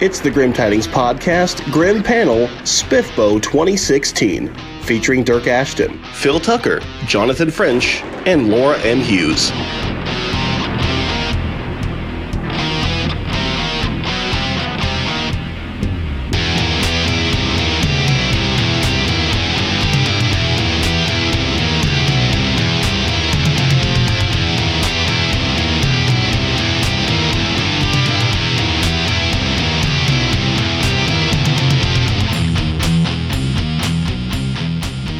It's the Grim Tidings Podcast Grim Panel Spiffbo 2016, featuring Dyrk Ashton, Phil Tucker, Jonathan French, and Laura M. Hughes.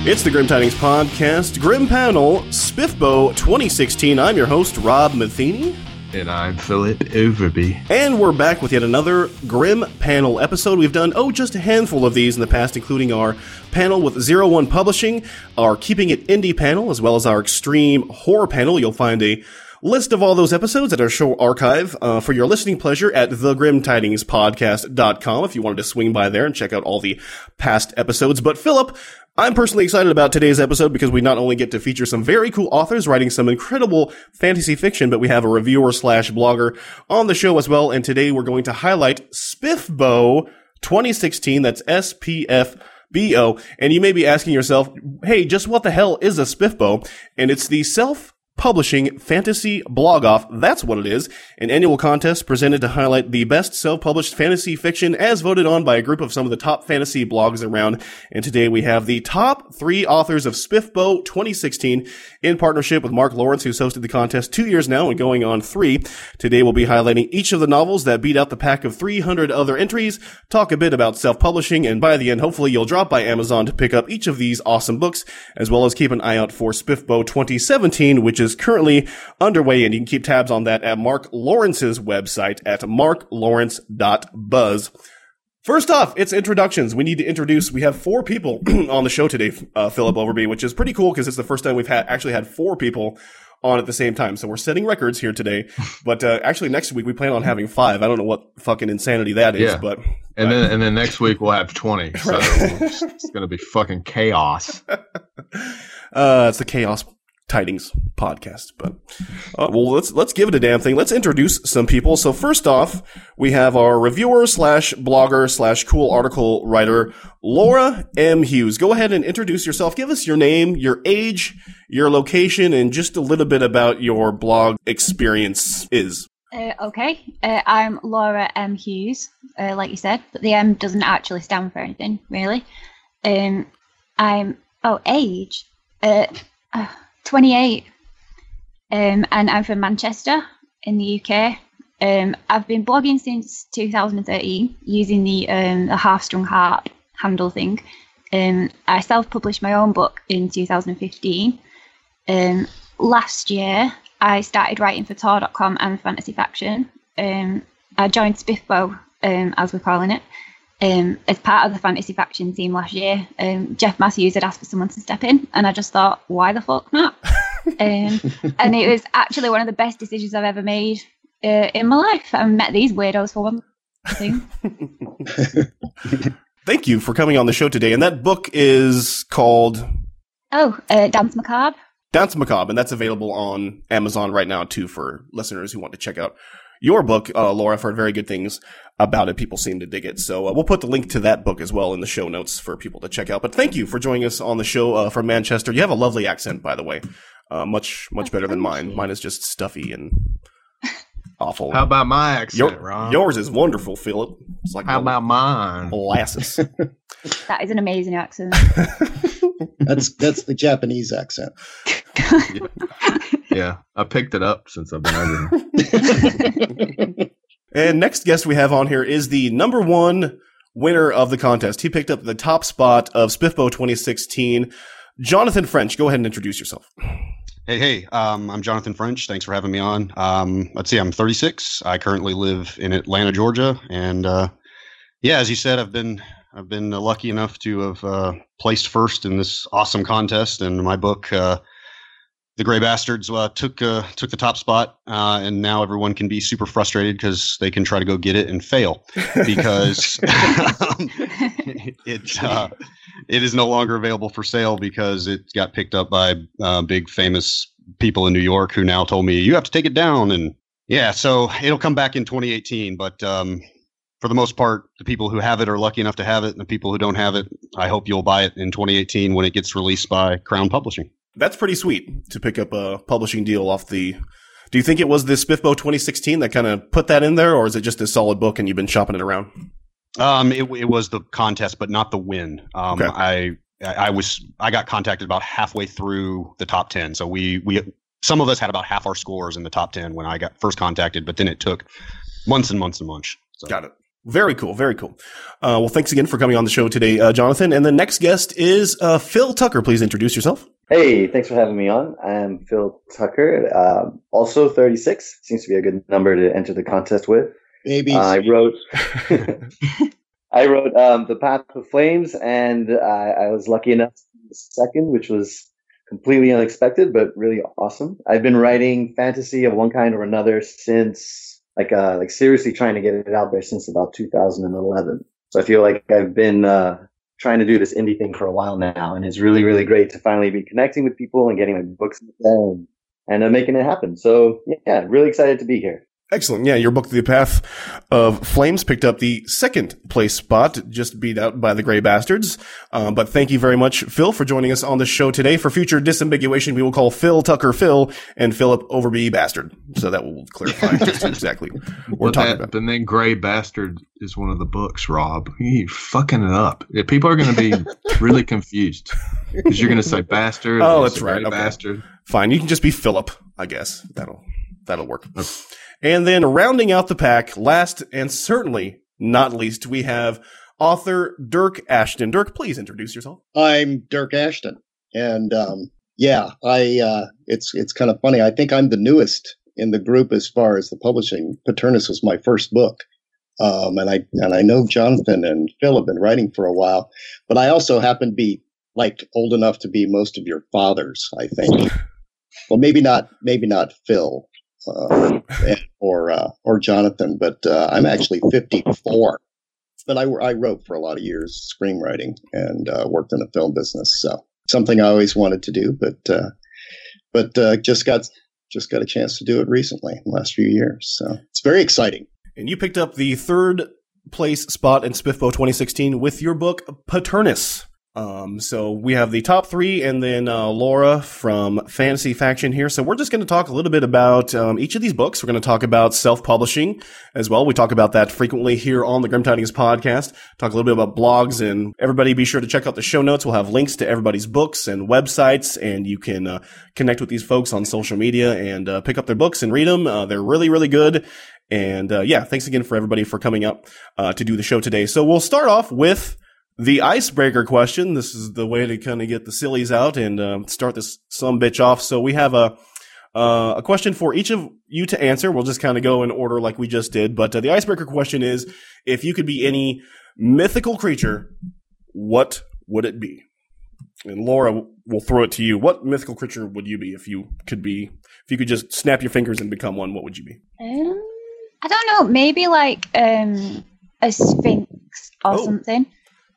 It's the Grim Tidings Podcast, Grim Panel, Spiffbo 2016. I'm your host, Rob Matheny. And I'm Philip Overby. And we're back with yet another Grim Panel episode. We've done, oh, just a handful of these in the past, including our panel with Zero One Publishing, our Keeping It Indie panel, as well as our Extreme Horror panel. You'll find a list of all those episodes at our show archive uh, for your listening pleasure at thegrimtidingspodcast.com if you wanted to swing by there and check out all the past episodes. But Philip, I'm personally excited about today's episode because we not only get to feature some very cool authors writing some incredible fantasy fiction, but we have a reviewer slash blogger on the show as well. And today we're going to highlight Spiffbo 2016. That's S-P-F B-O. And you may be asking yourself, hey, just what the hell is a Spiffbo? And it's the self Publishing Fantasy Blog Off. That's what it is. An annual contest presented to highlight the best self-published fantasy fiction as voted on by a group of some of the top fantasy blogs around. And today we have the top three authors of Spiffbo 2016 in partnership with Mark Lawrence, who's hosted the contest two years now and going on three. Today we'll be highlighting each of the novels that beat out the pack of 300 other entries, talk a bit about self-publishing, and by the end, hopefully you'll drop by Amazon to pick up each of these awesome books, as well as keep an eye out for Spiffbo 2017, which is currently underway, and you can keep tabs on that at Mark Lawrence's website at marklawrence.buzz. First off, it's introductions. We need to introduce. We have four people on the show today, uh, Philip Overby, which is pretty cool because it's the first time we've had actually had four people on at the same time. So we're setting records here today. But uh, actually, next week we plan on having five. I don't know what fucking insanity that is, Yeah. but And then and then next week we'll have 20. So it's going to be fucking chaos. Uh, it's the Chaos Tidings podcast. But uh, well, let's let's give it a damn thing. Let's introduce some people. So first off, we have our reviewer slash blogger slash cool article writer, Laura M Hughes. Go ahead and introduce yourself. Give us your name, your age, your location, and just a little bit about your blog experience. Is Uh, okay, uh, I'm Laura M. Hughes, uh, like you said, but the M doesn't actually stand for anything, really. Um, I'm, oh, age, uh, 28, um, and I'm from Manchester in the UK. Um, I've been blogging since 2013 using the, um, the Half Strung Heart handle thing. Um, I self published my own book in 2015. Um, last year, I started writing for Tor.com and Fantasy Faction. Um, I joined Spiffbo, as we're calling it, um, as part of the Fantasy Faction team last year. Um, Jeff Matthews had asked for someone to step in, and I just thought, why the fuck not? um, and it was actually one of the best decisions I've ever made uh, in my life. I met these weirdos for one thing. thank you for coming on the show today. And that book is called Oh, uh, Danse Macabre. Danse Macabre, and that's available on Amazon right now too for listeners who want to check out your book, uh, Laura. I've heard very good things about it. People seem to dig it, so uh, we'll put the link to that book as well in the show notes for people to check out. But thank you for joining us on the show uh, from Manchester. You have a lovely accent, by the way, uh, much much better than mine. Mine is just stuffy and awful. How about my accent, Your- Ron? yours is wonderful, Philip. It's like How about mine? molasses. That is an amazing accent. That's that's the Japanese accent. Yeah, I picked it up since I've been over here. And next guest we have on here is the number one winner of the contest. He picked up the top spot of Spiffbo 2016. Jonathan French, go ahead and introduce yourself. Hey, hey, um, I'm Jonathan French. Thanks for having me on. Um, let's see, I'm 36. I currently live in Atlanta, Georgia, and uh, yeah, as you said, I've been I've been uh, lucky enough to have uh, placed first in this awesome contest, and my book, uh, The Grey Bastards, uh, took uh, took the top spot, uh, and now everyone can be super frustrated because they can try to go get it and fail because um, it uh, it is no longer available for sale because it got picked up by uh, big famous people in New York who now told me you have to take it down and yeah, so it'll come back in 2018, but um, for the most part, the people who have it are lucky enough to have it, and the people who don't have it, I hope you'll buy it in 2018 when it gets released by Crown Publishing. That's pretty sweet to pick up a publishing deal off the. Do you think it was the Spiffbo 2016 that kind of put that in there, or is it just a solid book and you've been shopping it around? Um, it, it was the contest, but not the win. Um, Okay. I I was I got contacted about halfway through the top ten. So we we some of us had about half our scores in the top ten when I got first contacted, but then it took months and months and months. So. Got it. Very cool. Very cool. Uh, well, thanks again for coming on the show today, uh, Jonathan. And the next guest is uh, Phil Tucker. Please introduce yourself. Hey, thanks for having me on. I'm Phil Tucker, um, also 36. Seems to be a good number to enter the contest with. Maybe Uh, I wrote, I wrote um, The Path of Flames, and I, I was lucky enough to be the second, which was completely unexpected, but really awesome. I've been writing fantasy of one kind or another since, like, uh, like seriously trying to get it out there since about 2011. So I feel like I've been uh, trying to do this indie thing for a while now, and it's really, really great to finally be connecting with people and getting my books and, and uh, making it happen. So yeah, really excited to be here. Excellent. Yeah, your book, The Path of Flames, picked up the second place spot, just beat out by the Grey Bastards. Um, but thank you very much, Phil, for joining us on the show today. For future disambiguation, we will call Phil Tucker Phil and Philip Overby Bastard. So that will clarify just exactly what we're But talking that, about. the name Grey Bastard is one of the books, Rob. You're fucking it up. Yeah, People are going to be really confused because you're going to say bastard. Oh, that's right. Okay. Bastard. Fine. You can just be Philip, I guess. That'll, that'll work. And then rounding out the pack, last and certainly not least, we have author Dyrk Ashton. Dyrk, please introduce yourself. I'm Dyrk Ashton, and um, yeah, I uh, it's it's kind of funny. I think I'm the newest in the group as far as the publishing. Paternus was my first book, um, and I and I know Jonathan and Phil have been writing for a while, but I also happen to be like old enough to be most of your fathers. I think. Well, maybe not. Maybe not Phil. Uh, or uh, or Jonathan, but uh, I'm actually 54 but I, I wrote for a lot of years screenwriting and uh, worked in the film business. So something I always wanted to do, but uh, but uh, just got just got a chance to do it recently, in the last few years. So it's very exciting. And you picked up the third place spot in Spiffbo 2016 with your book Paternus. Um, so we have the top three and then uh, Laura from Fantasy Faction here. So we're just going to talk a little bit about um, each of these books. We're going to talk about self-publishing as well. We talk about that frequently here on the Grim Tidings podcast. Talk a little bit about blogs and everybody be sure to check out the show notes. We'll have links to everybody's books and websites and you can uh, connect with these folks on social media and uh, pick up their books and read them. Uh, they're really, really good. And uh, yeah, thanks again for everybody for coming up uh, to do the show today. So we'll start off with the icebreaker question. This is the way to kind of get the sillies out and um, start this some bitch off. So we have a uh, a question for each of you to answer. We'll just kind of go in order like we just did. But uh, the icebreaker question is: If you could be any mythical creature, what would it be? And Laura, we'll throw it to you. What mythical creature would you be if you could be? If you could just snap your fingers and become one, what would you be? Um, I don't know. Maybe like um, a sphinx or Oh. something,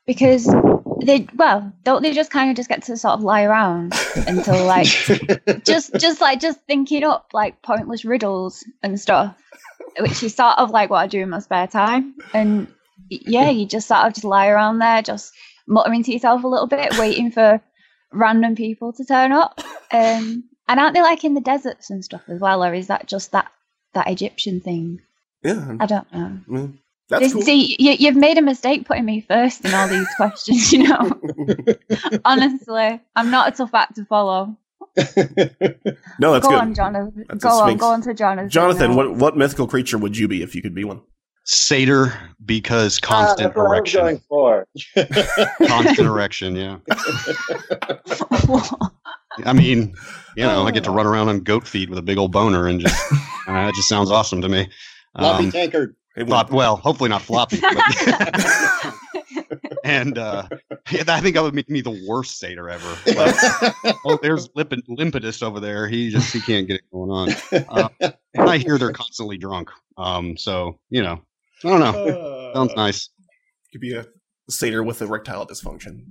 because they well, don't they just kind of just get to sort of lie around until like just just like just thinking up like pointless riddles and stuff, which is sort of like what I do in my spare time. And yeah, you just sort of just lie around there, just muttering to yourself a little bit, waiting for random people to turn up. Um, and aren't they like in the deserts and stuff as well, or is that just that that Egyptian thing? Yeah, I don't know. mm, that's cool. See, you, you've made a mistake putting me first in all these questions. You know, honestly, I'm not a tough act to follow. No, that's go good. on, Jonathan. That's go on, go on to Jonathan. Jonathan, now. what what mythical creature would you be if you could be one? Satyr because Ah, constant that's what I was erection. going for. Constant erection, yeah. I mean, you know, I get to run around on goat feet with a big old boner and just uh, that just sounds awesome to me. Floppy Um, tankard. It flop, well, hopefully not floppy. but- and uh, yeah, I think that would make me the worst satyr ever. oh, there's Limp- Limpidus over there. He just he can't get it going on. Uh, and I hear they're constantly drunk. Um, so you know, I don't know. Uh, Sounds nice. Could be a satyr with erectile dysfunction.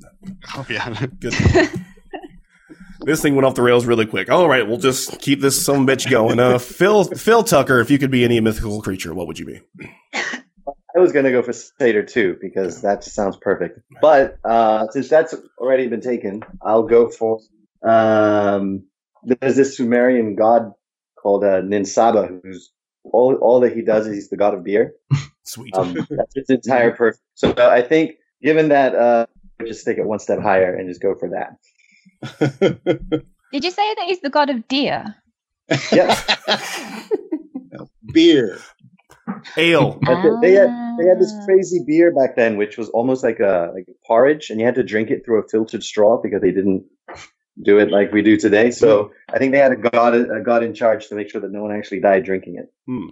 Oh yeah. Good. this thing went off the rails really quick. All right, we'll just keep this some bitch going. Uh, Phil Phil Tucker, if you could be any mythical creature, what would you be? I was gonna go for Satyr too because that sounds perfect. But uh, since that's already been taken, I'll go for um, there's this Sumerian god called uh, Ninsaba, who's all all that he does is he's the god of beer. Sweet. Um, that's his entire person. So uh, I think, given that, uh, just take it one step higher and just go for that. Did you say that he's the god of deer? Yeah. Beer. Ale. But they, they had they had this Ah. crazy beer back then, which was almost like a like porridge, and you had to drink it through a filtered straw because they didn't do it like we do today. So I think they had a god a god in charge to make sure that no one actually died drinking it. Hmm.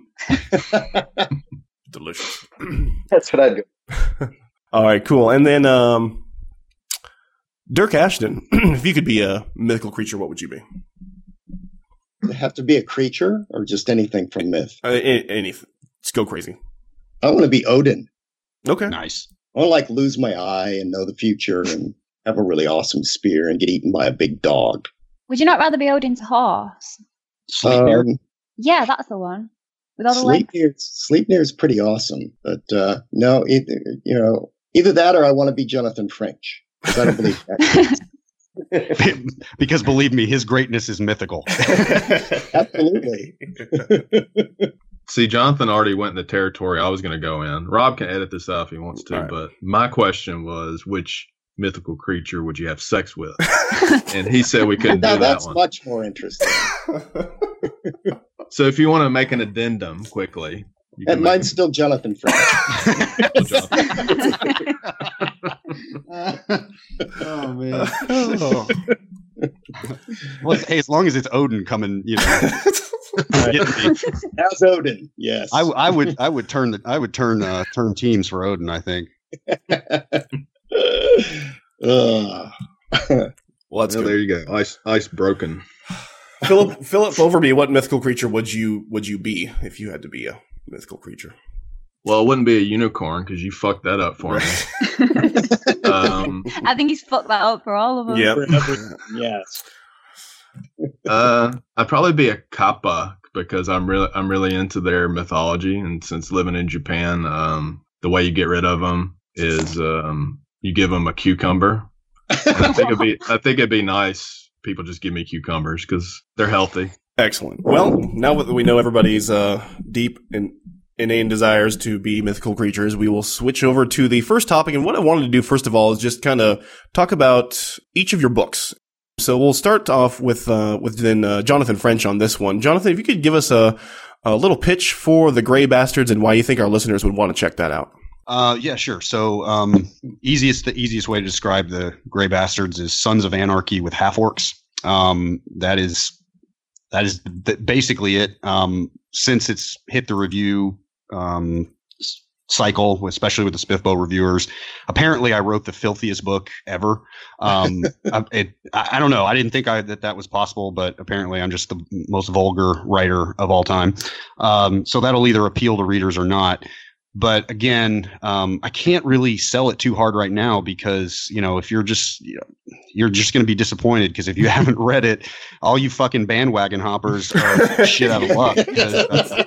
Delicious. That's what I'd go. All right, cool. And then um, Dyrk Ashton, if you could be a mythical creature, what would you be? have to be a creature or just anything from myth? Uh, a- anything. Let's go crazy. I want to be Odin. Okay. Nice. I want to like lose my eye and know the future and have a really awesome spear and get eaten by a big dog. Would you not rather be Odin's horse? Sleipnir. Um, Yeah, that's the one. With all the legs. Sleipnir, Sleipnir is pretty awesome, but uh, no, either, you know, either that or I want to be Jonathan French. 'Cause I don't believe that. because believe me, his greatness is mythical. Absolutely. See, Jonathan already went in the territory I was going to go in. Rob can edit this out if he wants to, All right. but my question was which mythical creature would you have sex with? and he said we couldn't now do that that's one. much more interesting. So if you want to make an addendum quickly, you And mine's still Jonathan French. make Jonathan. oh man. well, hey, as long as it's Odin coming, you know. getting. How's Odin? Yes. I, I would I would turn the I would turn uh, turn teams for Odin. I think. Ugh. Well, that's Well, good. there you go. Ice ice broken. Philip, Philip, over me. What mythical creature would you would you be if you had to be a mythical creature? Well, it wouldn't be a unicorn because you fucked that up for me. Um, I think he's fucked that up for all of us. Yep. Yes. uh, I'd probably be a kappa because I'm really I'm really into their mythology, and since living in Japan, um, the way you get rid of them is um, you give them a cucumber. I think it'd be I think it'd be nice. People just give me cucumbers because they're healthy. Excellent. Well, now that we know everybody's uh, deep and inane desires to be mythical creatures, we will switch over to the first topic. And what I wanted to do first of all is just kind of talk about each of your books. So we'll start off with uh, with then uh, Jonathan French on this one. Jonathan, if you could give us a a little pitch for the Grey Bastards and why you think our listeners would want to check that out. Uh, yeah, sure. So, um, easiest the easiest way to describe the Grey Bastards is Sons of Anarchy with half orcs. Um, that is that is basically it. Um, since it's hit the review um, cycle, especially with the Spiffbo reviewers, apparently I wrote the filthiest book ever. Um, I, it, I, don't know. I didn't think I, that that was possible, but apparently I'm just the most vulgar writer of all time. Um, so that'll either appeal to readers or not but again, um, I can't really sell it too hard right now because you know if you're just you're just going to be disappointed because if you haven't read it, all you fucking bandwagon hoppers are shit out of luck. uh,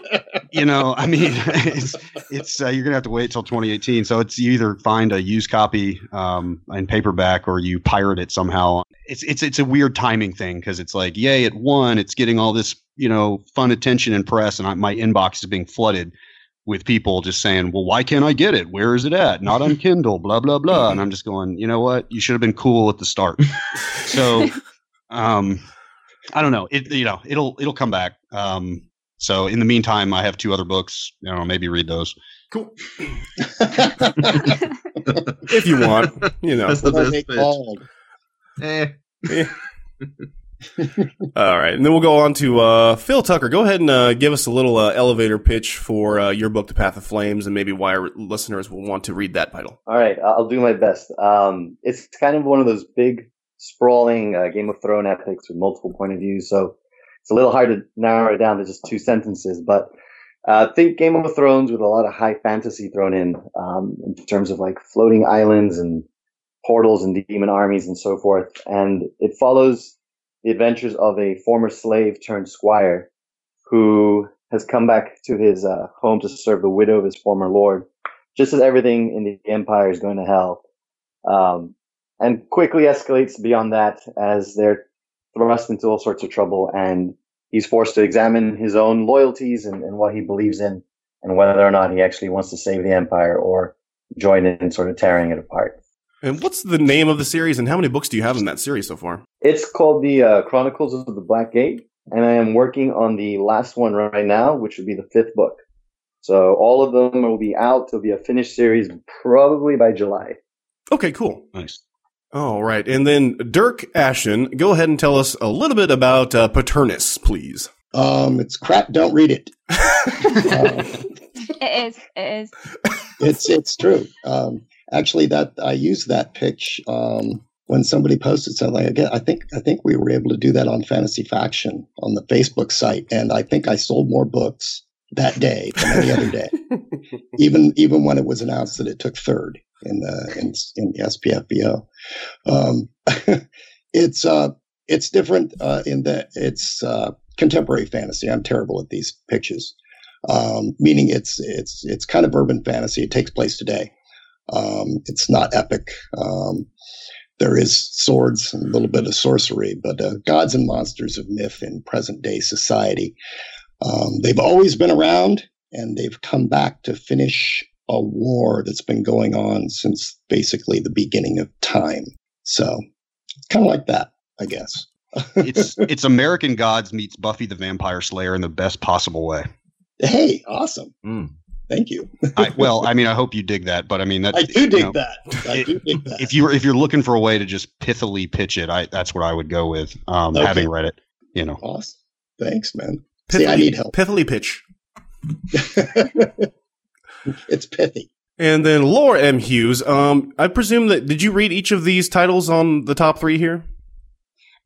you know, I mean, it's it's uh, you're gonna have to wait till 2018. So it's you either find a used copy um, in paperback or you pirate it somehow. It's it's it's a weird timing thing because it's like, yay, it won. It's getting all this you know fun attention and press, and I, my inbox is being flooded with people just saying, "Well, why can't I get it? Where is it at? Not on Kindle." Blah blah blah. And I'm just going, you know what? You should have been cool at the start. so, um, I don't know. It you know it'll it'll come back. Um, so in the meantime, I have two other books. I don't know. Maybe read those. Cool. if you want, you know. That's the best they Eh. All right, and then we'll go on to uh, Phil Tucker. Go ahead and uh, give us a little uh, elevator pitch for uh, your book, The Path of Flames, and maybe why our listeners will want to read that title. All right, I'll do my best. Um, it's kind of one of those big, sprawling uh, Game of Thrones epics with multiple point of views, so it's a little hard to narrow it down to just two sentences. But uh, think Game of Thrones with a lot of high fantasy thrown in, um, in terms of like floating islands and portals and demon armies and so forth. And it follows the adventures of a former slave turned squire who has come back to his uh, home to serve the widow of his former lord just as everything in the empire is going to hell. Um, and quickly escalates beyond that as they're thrust into all sorts of trouble and he's forced to examine his own loyalties and, and what he believes in and whether or not he actually wants to save the empire or join in sort of tearing it apart. And what's the name of the series, and how many books do you have in that series so far? It's called the uh, Chronicles of the Black Gate, and I am working on the last one right now, which would be the fifth book. So all of them will be out. It'll be a finished series probably by July. Okay, cool. Nice. All right, and then Dyrk Ashton, go ahead and tell us a little bit about uh, Paternus, please. Um, it's crap. Don't read it. uh, it is. It is. It's it's true. Um, actually, that I used that pitch um, when somebody posted something. Again, I think I think we were able to do that on Fantasy Faction on the Facebook site, and I think I sold more books that day than any other day. even even when it was announced that it took third in the in, in the SPFBO. Um, it's uh, it's different uh, in that it's uh, contemporary fantasy. I'm terrible at these pitches, um, meaning it's it's it's kind of urban fantasy. It takes place today. Um, it's not epic. Um, there is swords and a little bit of sorcery, but uh, gods and monsters of myth in present day society. Um, they've always been around, and they've come back to finish a war that's been going on since basically the beginning of time. So it's kind of like that, I guess. it's it's American Gods meets Buffy the Vampire Slayer in the best possible way. Hey, awesome. Mm. Thank you. I, well, I mean, I hope you dig that, but I mean, that, I do dig know, that. I do dig that. If you're if you're looking for a way to just pithily pitch it, I that's what I would go with. Um, Okay. Having read it, you know. awesome. Thanks, man. Pithily, See, I need help. Pithily pitch. it's pithy. And then Laura M. Hughes, um, I presume that, did you read each of these titles on the top three here?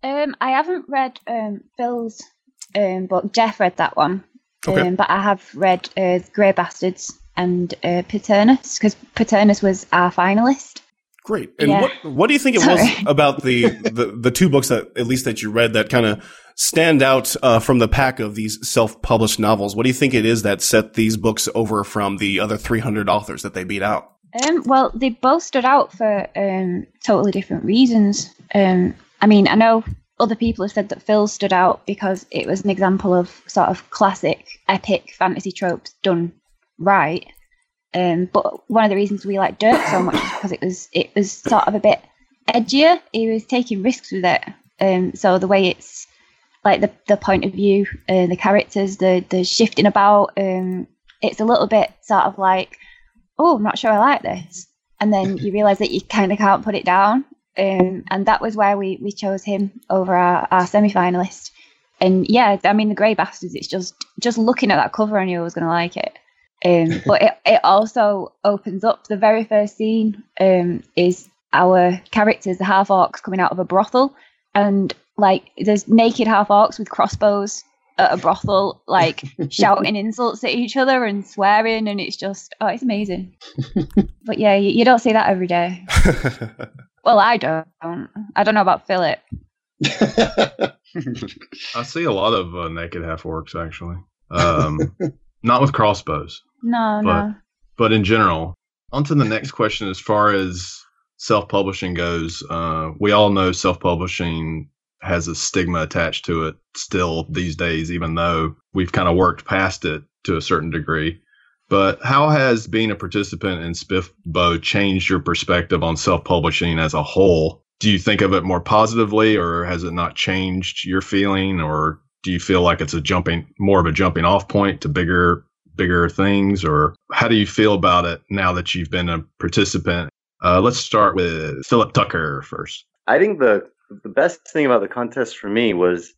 Um, I haven't read um Phil's um book. Jeff read that one. Okay. Um, but I have read uh, Grey Bastards and uh, Paternus because Paternus was our finalist. Great. And Yeah. what what do you think it Sorry. was about the, the the two books that at least that you read that kind of stand out uh, from the pack of these self-published novels? What do you think it is that set these books over from the other 300 authors that they beat out? Um, well, they both stood out for um, totally different reasons. Um, I mean, I know other people have said that Phil stood out because it was an example of sort of classic epic fantasy tropes done right. Um, but one of the reasons we like Dyrk so much is because it was it was sort of a bit edgier. He was taking risks with it. Um, so the way it's like the the point of view, uh, the characters, the the shifting about, um, it's a little bit sort of like oh, I'm not sure I like this. And then you realize that you kind of can't put it down. Um, and that was why we, we chose him over our, our semi finalist. And yeah, I mean, the Grey Bastards, it's just just looking at that cover, I knew I was going to like it. Um, but it, it also opens up the very first scene um, is our characters, the half orcs, coming out of a brothel. And like, there's naked half orcs with crossbows at a brothel, like shouting insults at each other and swearing, and it's just oh, it's amazing. but yeah, you, you don't see that every day. Well, I don't. I don't know about Philip. I see a lot of uh, naked half orcs actually. Um, not with crossbows, No, But- no. but in general. On to the next question. As far as self-publishing goes, uh, we all know self-publishing has a stigma attached to it still these days, even though we've kind of worked past it to a certain degree. But how has being a participant in Spiffbo changed your perspective on self-publishing as a whole? Do you think of it more positively, or has it not changed your feeling, or do you feel like it's a jumping more of a jumping off point to bigger bigger things, or how do you feel about it now that you've been a participant? Uh, let's start with Philip Tucker first. I think the the best thing about the contest for me was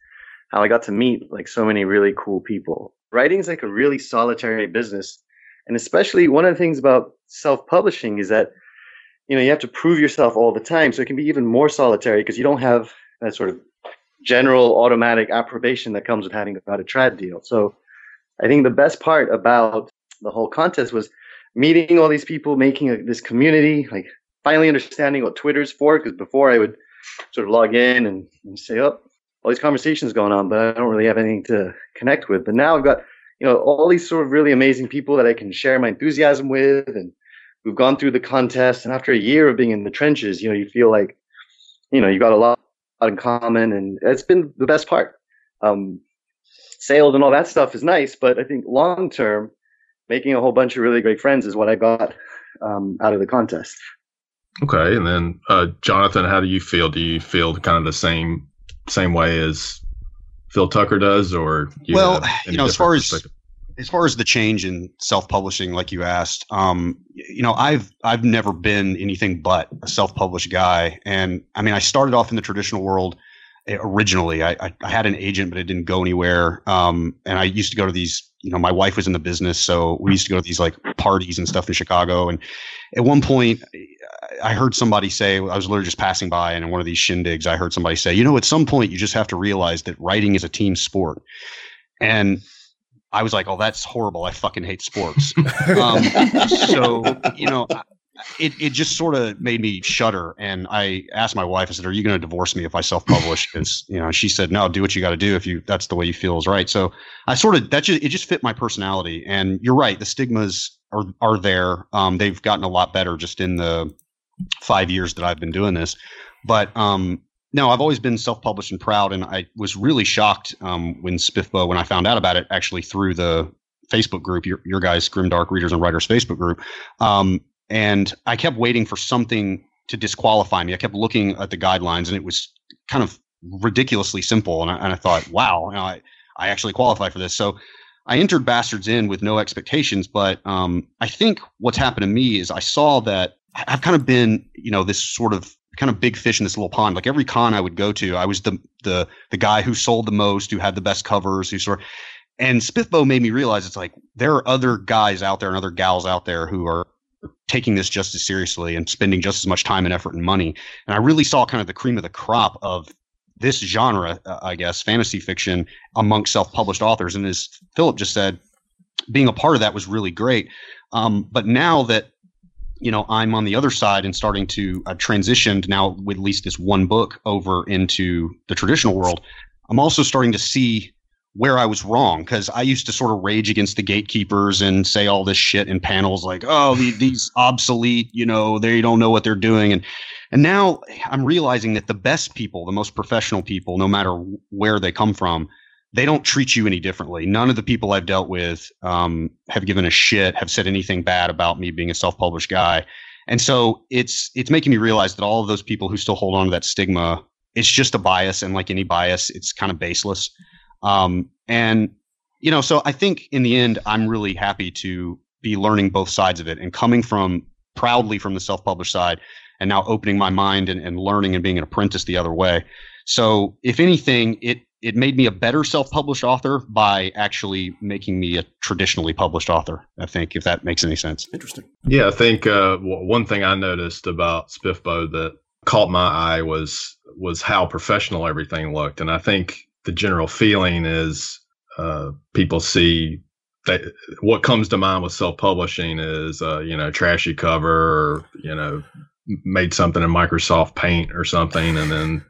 how I got to meet like so many really cool people. Writing is like a really solitary business, and especially one of the things about self-publishing is that you know you have to prove yourself all the time, so it can be even more solitary because you don't have that sort of general automatic approbation that comes with having got a trad deal. So I think the best part about the whole contest was meeting all these people, making a, this community, like finally understanding what Twitter's for. Because before I would sort of log in and, and say, "Oh, all these conversations going on," but I don't really have anything to connect with. But now I've got you know all these sort of really amazing people that I can share my enthusiasm with, and we've gone through the contest, and after a year of being in the trenches, you know, you feel like, you know, you got a lot in common, and it's been the best part. Um, sales and all that stuff is nice, but I think long term, making a whole bunch of really great friends is what I got um, out of the contest. Okay, and then uh, Jonathan, how do you feel? Do you feel kind of the same same way as Phil Tucker does, or you well, you know, as far as as far as the change in self-publishing, like you asked, um, you know, I've I've never been anything but a self-published guy, and I mean, I started off in the traditional world eh, originally. I, I, I had an agent, but it didn't go anywhere. Um, and I used to go to these. You know, my wife was in the business, so we used to go to these like parties and stuff in Chicago. And at one point, I heard somebody say, I was literally just passing by, and in one of these shindigs, I heard somebody say, you know, at some point, you just have to realize that writing is a team sport. And I was like, oh, that's horrible. I fucking hate sports. um, so, you know, it, it just sort of made me shudder. And I asked my wife, I said, are you going to divorce me if I self-publish? Because, you know, she said, no, do what you got to do if you, that's the way you feel is right. So I sort of, that just, it just fit my personality. And you're right. The stigmas are, are there. Um, they've gotten a lot better just in the five years that I've been doing this. But, um, no, I've always been self-published and proud, and I was really shocked um, when Spiffbo, when I found out about it, actually through the Facebook group, your, your guys' Grimdark Readers and Writers Facebook group. Um, and I kept waiting for something to disqualify me. I kept looking at the guidelines, and it was kind of ridiculously simple. And I, and I thought, wow, you know, I, I actually qualify for this. So I entered Bastards in with no expectations. But um, I think what's happened to me is I saw that I've kind of been, you know, this sort of kind of big fish in this little pond. Like every con I would go to, I was the the the guy who sold the most, who had the best covers, who sort. And Spiffbo made me realize it's like there are other guys out there and other gals out there who are taking this just as seriously and spending just as much time and effort and money. And I really saw kind of the cream of the crop of this genre, uh, I guess, fantasy fiction amongst self-published authors. And as Philip just said, being a part of that was really great. Um, but now that you know I'm on the other side and starting to uh, transition now with at least this one book over into the traditional world, I'm also starting to see where I was wrong because I used to sort of rage against the gatekeepers and say all this shit in panels like, "Oh, the, these obsolete, you know, they don't know what they're doing," and and now I'm realizing that the best people, the most professional people, no matter where they come from, they don't treat you any differently. None of the people I've dealt with um, have given a shit, have said anything bad about me being a self-published guy, and so it's it's making me realize that all of those people who still hold on to that stigma, it's just a bias, and like any bias, it's kind of baseless. Um, and you know, so I think in the end, I'm really happy to be learning both sides of it and coming from proudly from the self-published side and now opening my mind and, and learning and being an apprentice the other way. So if anything, it it made me a better self-published author by actually making me a traditionally published author. I think, if that makes any sense. Interesting. Yeah, I think uh, one thing I noticed about Spiffbo that caught my eye was was how professional everything looked, and I think the general feeling is uh, people see that what comes to mind with self-publishing is uh, you know trashy cover or you know made something in Microsoft Paint or something and then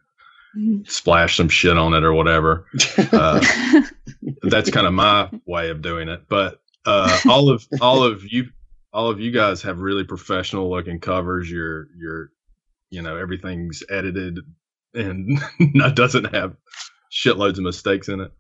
mm-hmm. splash some shit on it or whatever. Uh, that's kind of my way of doing it. But uh, all of all of you all of you guys have really professional looking covers. You're you're you know everything's edited and doesn't have shitloads of mistakes in it.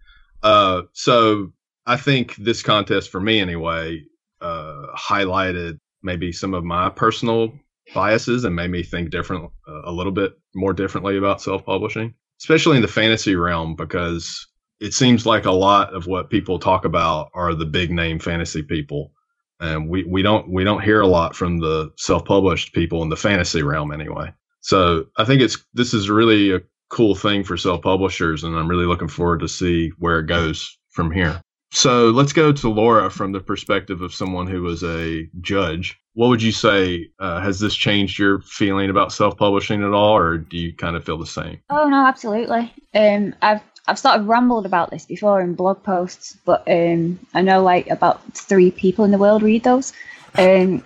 Uh, so I think this contest for me anyway uh, highlighted maybe some of my personal biases and made me think different uh, a little bit more differently about self-publishing, especially in the fantasy realm because it seems like a lot of what people talk about are the big name fantasy people and we, we don't we don't hear a lot from the self-published people in the fantasy realm anyway so i think it's this is really a cool thing for self publishers, and I'm really looking forward to see where it goes from here. So let's go to Laura from the perspective of someone who was a judge. What would you say? Uh, has this changed your feeling about self publishing at all, or do you kind of feel the same? Oh no, absolutely. Um, I've I've sort of rambled about this before in blog posts, but um, I know like about three people in the world read those. Um,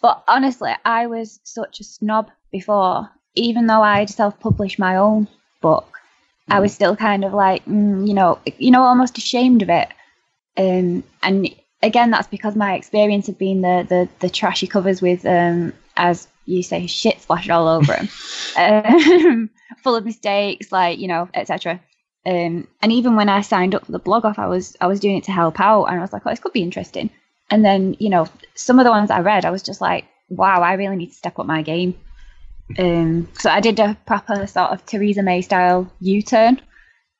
but honestly, I was such a snob before, even though I'd self-published my own book. I was mm. still kind of like, mm, you know, you know, almost ashamed of it. Um, and again, that's because my experience had been the the, the trashy covers with, um, as you say, shit splashed all over them, um, full of mistakes, like you know, etc. Um, and even when I signed up for the blog off, I was I was doing it to help out, and I was like, oh, this could be interesting. And then you know, some of the ones I read, I was just like, wow, I really need to step up my game. Um, so I did a proper sort of Theresa May style U turn.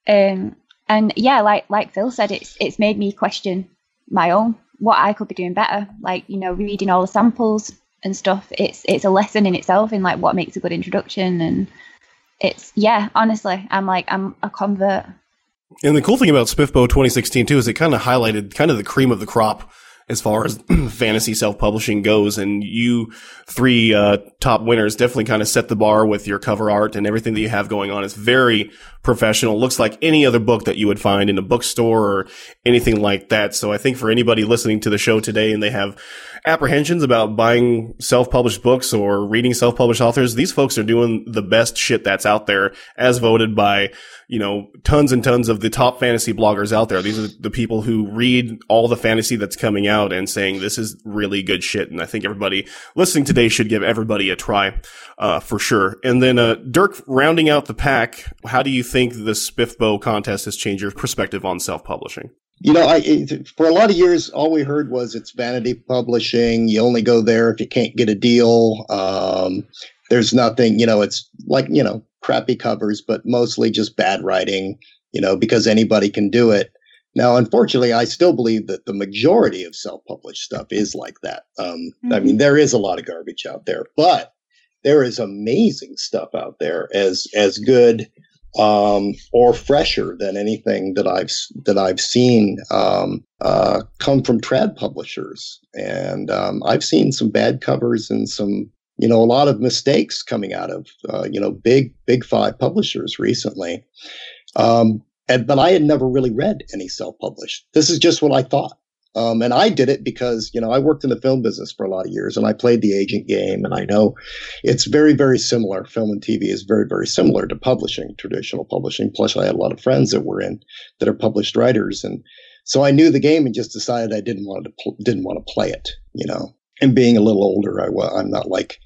Um, and yeah, like like Phil said, it's it's made me question my own what I could be doing better. Like you know, reading all the samples and stuff. It's it's a lesson in itself in like what makes a good introduction, and it's yeah. Honestly, I'm like I'm a convert. And the cool thing about SPIFBO 2016 too is it kind of highlighted kind of the cream of the crop as far as fantasy self-publishing goes. And you three uh, top winners definitely kind of set the bar with your cover art and everything that you have going on. It's very professional. Looks like any other book that you would find in a bookstore or anything like that. So I think for anybody listening to the show today and they have apprehensions about buying self-published books or reading self-published authors, these folks are doing the best shit that's out there as voted by you know, tons and tons of the top fantasy bloggers out there. These are the people who read all the fantasy that's coming out and saying this is really good shit. And I think everybody listening today should give everybody a try, uh, for sure. And then, uh, Dyrk, rounding out the pack, how do you think the SPIFBO contest has changed your perspective on self-publishing? You know, I for a lot of years, all we heard was it's vanity publishing. You only go there if you can't get a deal. Um, there's nothing, you know, it's like, you know, crappy covers, but mostly just bad writing, you know, because anybody can do it. Now, unfortunately, I still believe that the majority of self-published stuff is like that. Um, mm-hmm. I mean, there is a lot of garbage out there, but there is amazing stuff out there as as good um, or fresher than anything that I've that I've seen um, uh, come from trad publishers. And um, I've seen some bad covers and some you know, a lot of mistakes coming out of, uh, you know, big, big five publishers recently. And, but I had never really read any self-published. This is just what I thought. Um, and I did it because, you know, I worked in the film business for a lot of years and I played the agent game. And I know it's very, very similar. Film and TV is very, very similar to publishing, traditional publishing. Plus, I had a lot of friends that were in that are published writers. And so I knew the game and just decided I didn't want to, pl- didn't want to play it, you know and being a little older, I, I'm not like,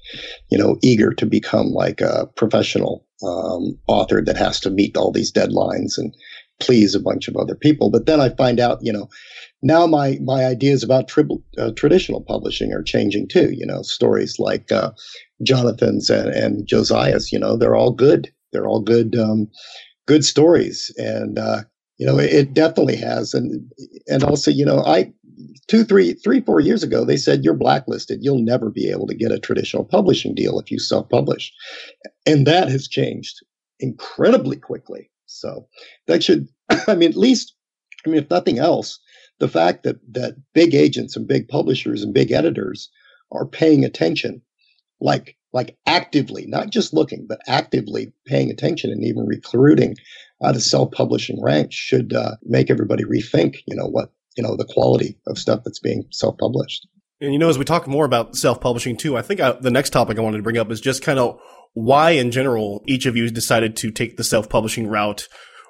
you know, eager to become like a professional um, author that has to meet all these deadlines and please a bunch of other people. But then I find out, you know, now my my ideas about uh, traditional publishing are changing too. You know, stories like uh, Jonathan's and, and, Josiah's. You know, they're all good. They're all good, um, good stories, and uh, you know, it, it definitely has. And and also, you know, I two, three, three, four years ago, they said you're blacklisted. You'll never be able to get a traditional publishing deal if you self-publish, and that has changed incredibly quickly. So that should, I mean, at least, I mean, if nothing else, the fact that that big agents and big publishers and big editors are paying attention, like like actively, not just looking, but actively paying attention and even recruiting out of self-publishing ranks should uh, make everybody rethink, you know, what you know the quality of stuff that's being self-published. And you know, as we talk more about self-publishing too, I think I, the next topic I wanted to bring up is just kind of why, in general, each of you decided to take the self-publishing route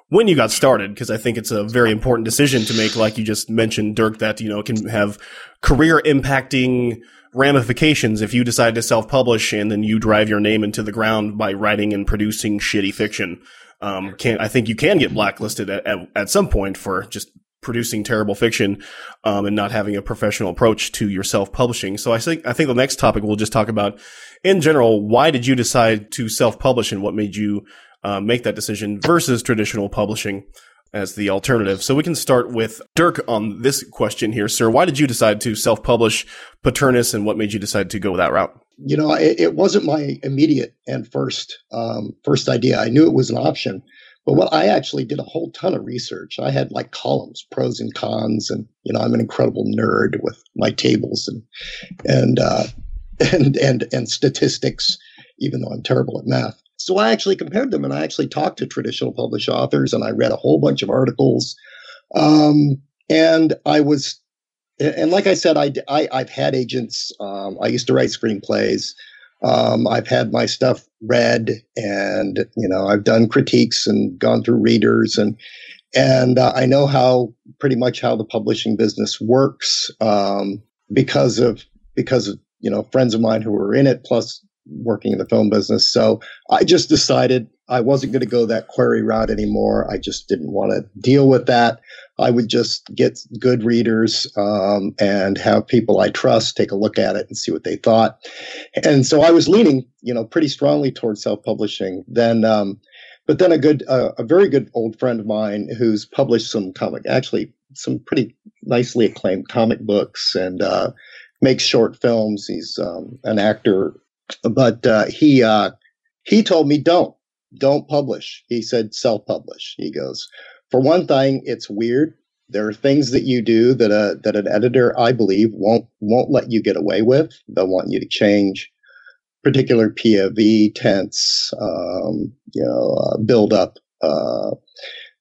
when you got started, because I think it's a very important decision to make. Like you just mentioned, Dyrk, that you know can have career impacting ramifications if you decide to self-publish and then you drive your name into the ground by writing and producing shitty fiction. Um, can I think you can get blacklisted at, at, at some point for just producing terrible fiction um, and not having a professional approach to your self-publishing. So I think I think the next topic we'll just talk about in general. Why did you decide to self-publish and what made you uh, make that decision versus traditional publishing as the alternative? So we can start with Dyrk on this question here, sir. Why did you decide to self-publish Paternus, and what made you decide to go that route? You know, it, it wasn't my immediate and first um, first idea. I knew it was an option but what I actually did a whole ton of research. I had like columns, pros and cons, and you know I'm an incredible nerd with my tables and and uh, and and and statistics, even though I'm terrible at math. So I actually compared them, and I actually talked to traditional published authors, and I read a whole bunch of articles. Um, and I was, and like I said, I, I have had agents. Um, I used to write screenplays. Um, I've had my stuff read, and you know, I've done critiques and gone through readers, and and uh, I know how pretty much how the publishing business works um, because of because of you know friends of mine who were in it, plus working in the film business. So I just decided I wasn't going to go that query route anymore. I just didn't want to deal with that. I would just get good readers um, and have people I trust take a look at it and see what they thought. And so I was leaning, you know, pretty strongly towards self-publishing. Then, um, but then a good, uh, a very good old friend of mine who's published some comic, actually some pretty nicely acclaimed comic books and uh, makes short films. He's um, an actor, but uh, he uh, he told me don't don't publish. He said self-publish. He goes, for one thing, it's weird. There are things that you do that a that an editor, I believe, won't won't let you get away with. They'll want you to change particular POV, tense, um, you know, uh, build up, uh,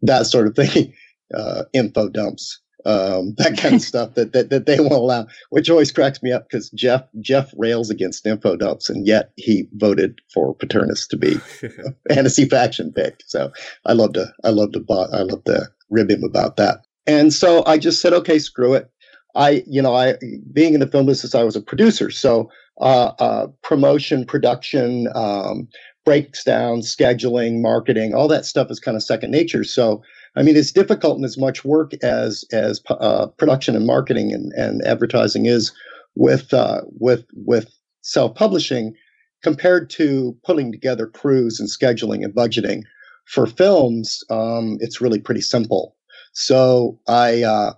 that sort of thing, uh, info dumps um, that kind of stuff that, that that they won't allow, which always cracks me up because Jeff Jeff rails against info dumps, and yet he voted for Paternus to be fantasy faction pick. So I love to I love to I love to rib him about that. And so I just said, okay, screw it. I you know I being in the film business, I was a producer, so uh, uh, promotion, production. Um, breaks down scheduling marketing all that stuff is kind of second nature so I mean, it's difficult and as much work as as uh, production and marketing and, and advertising is with uh, with with self publishing compared to putting together crews and scheduling and budgeting. For films, um, it's really pretty simple. So I uh,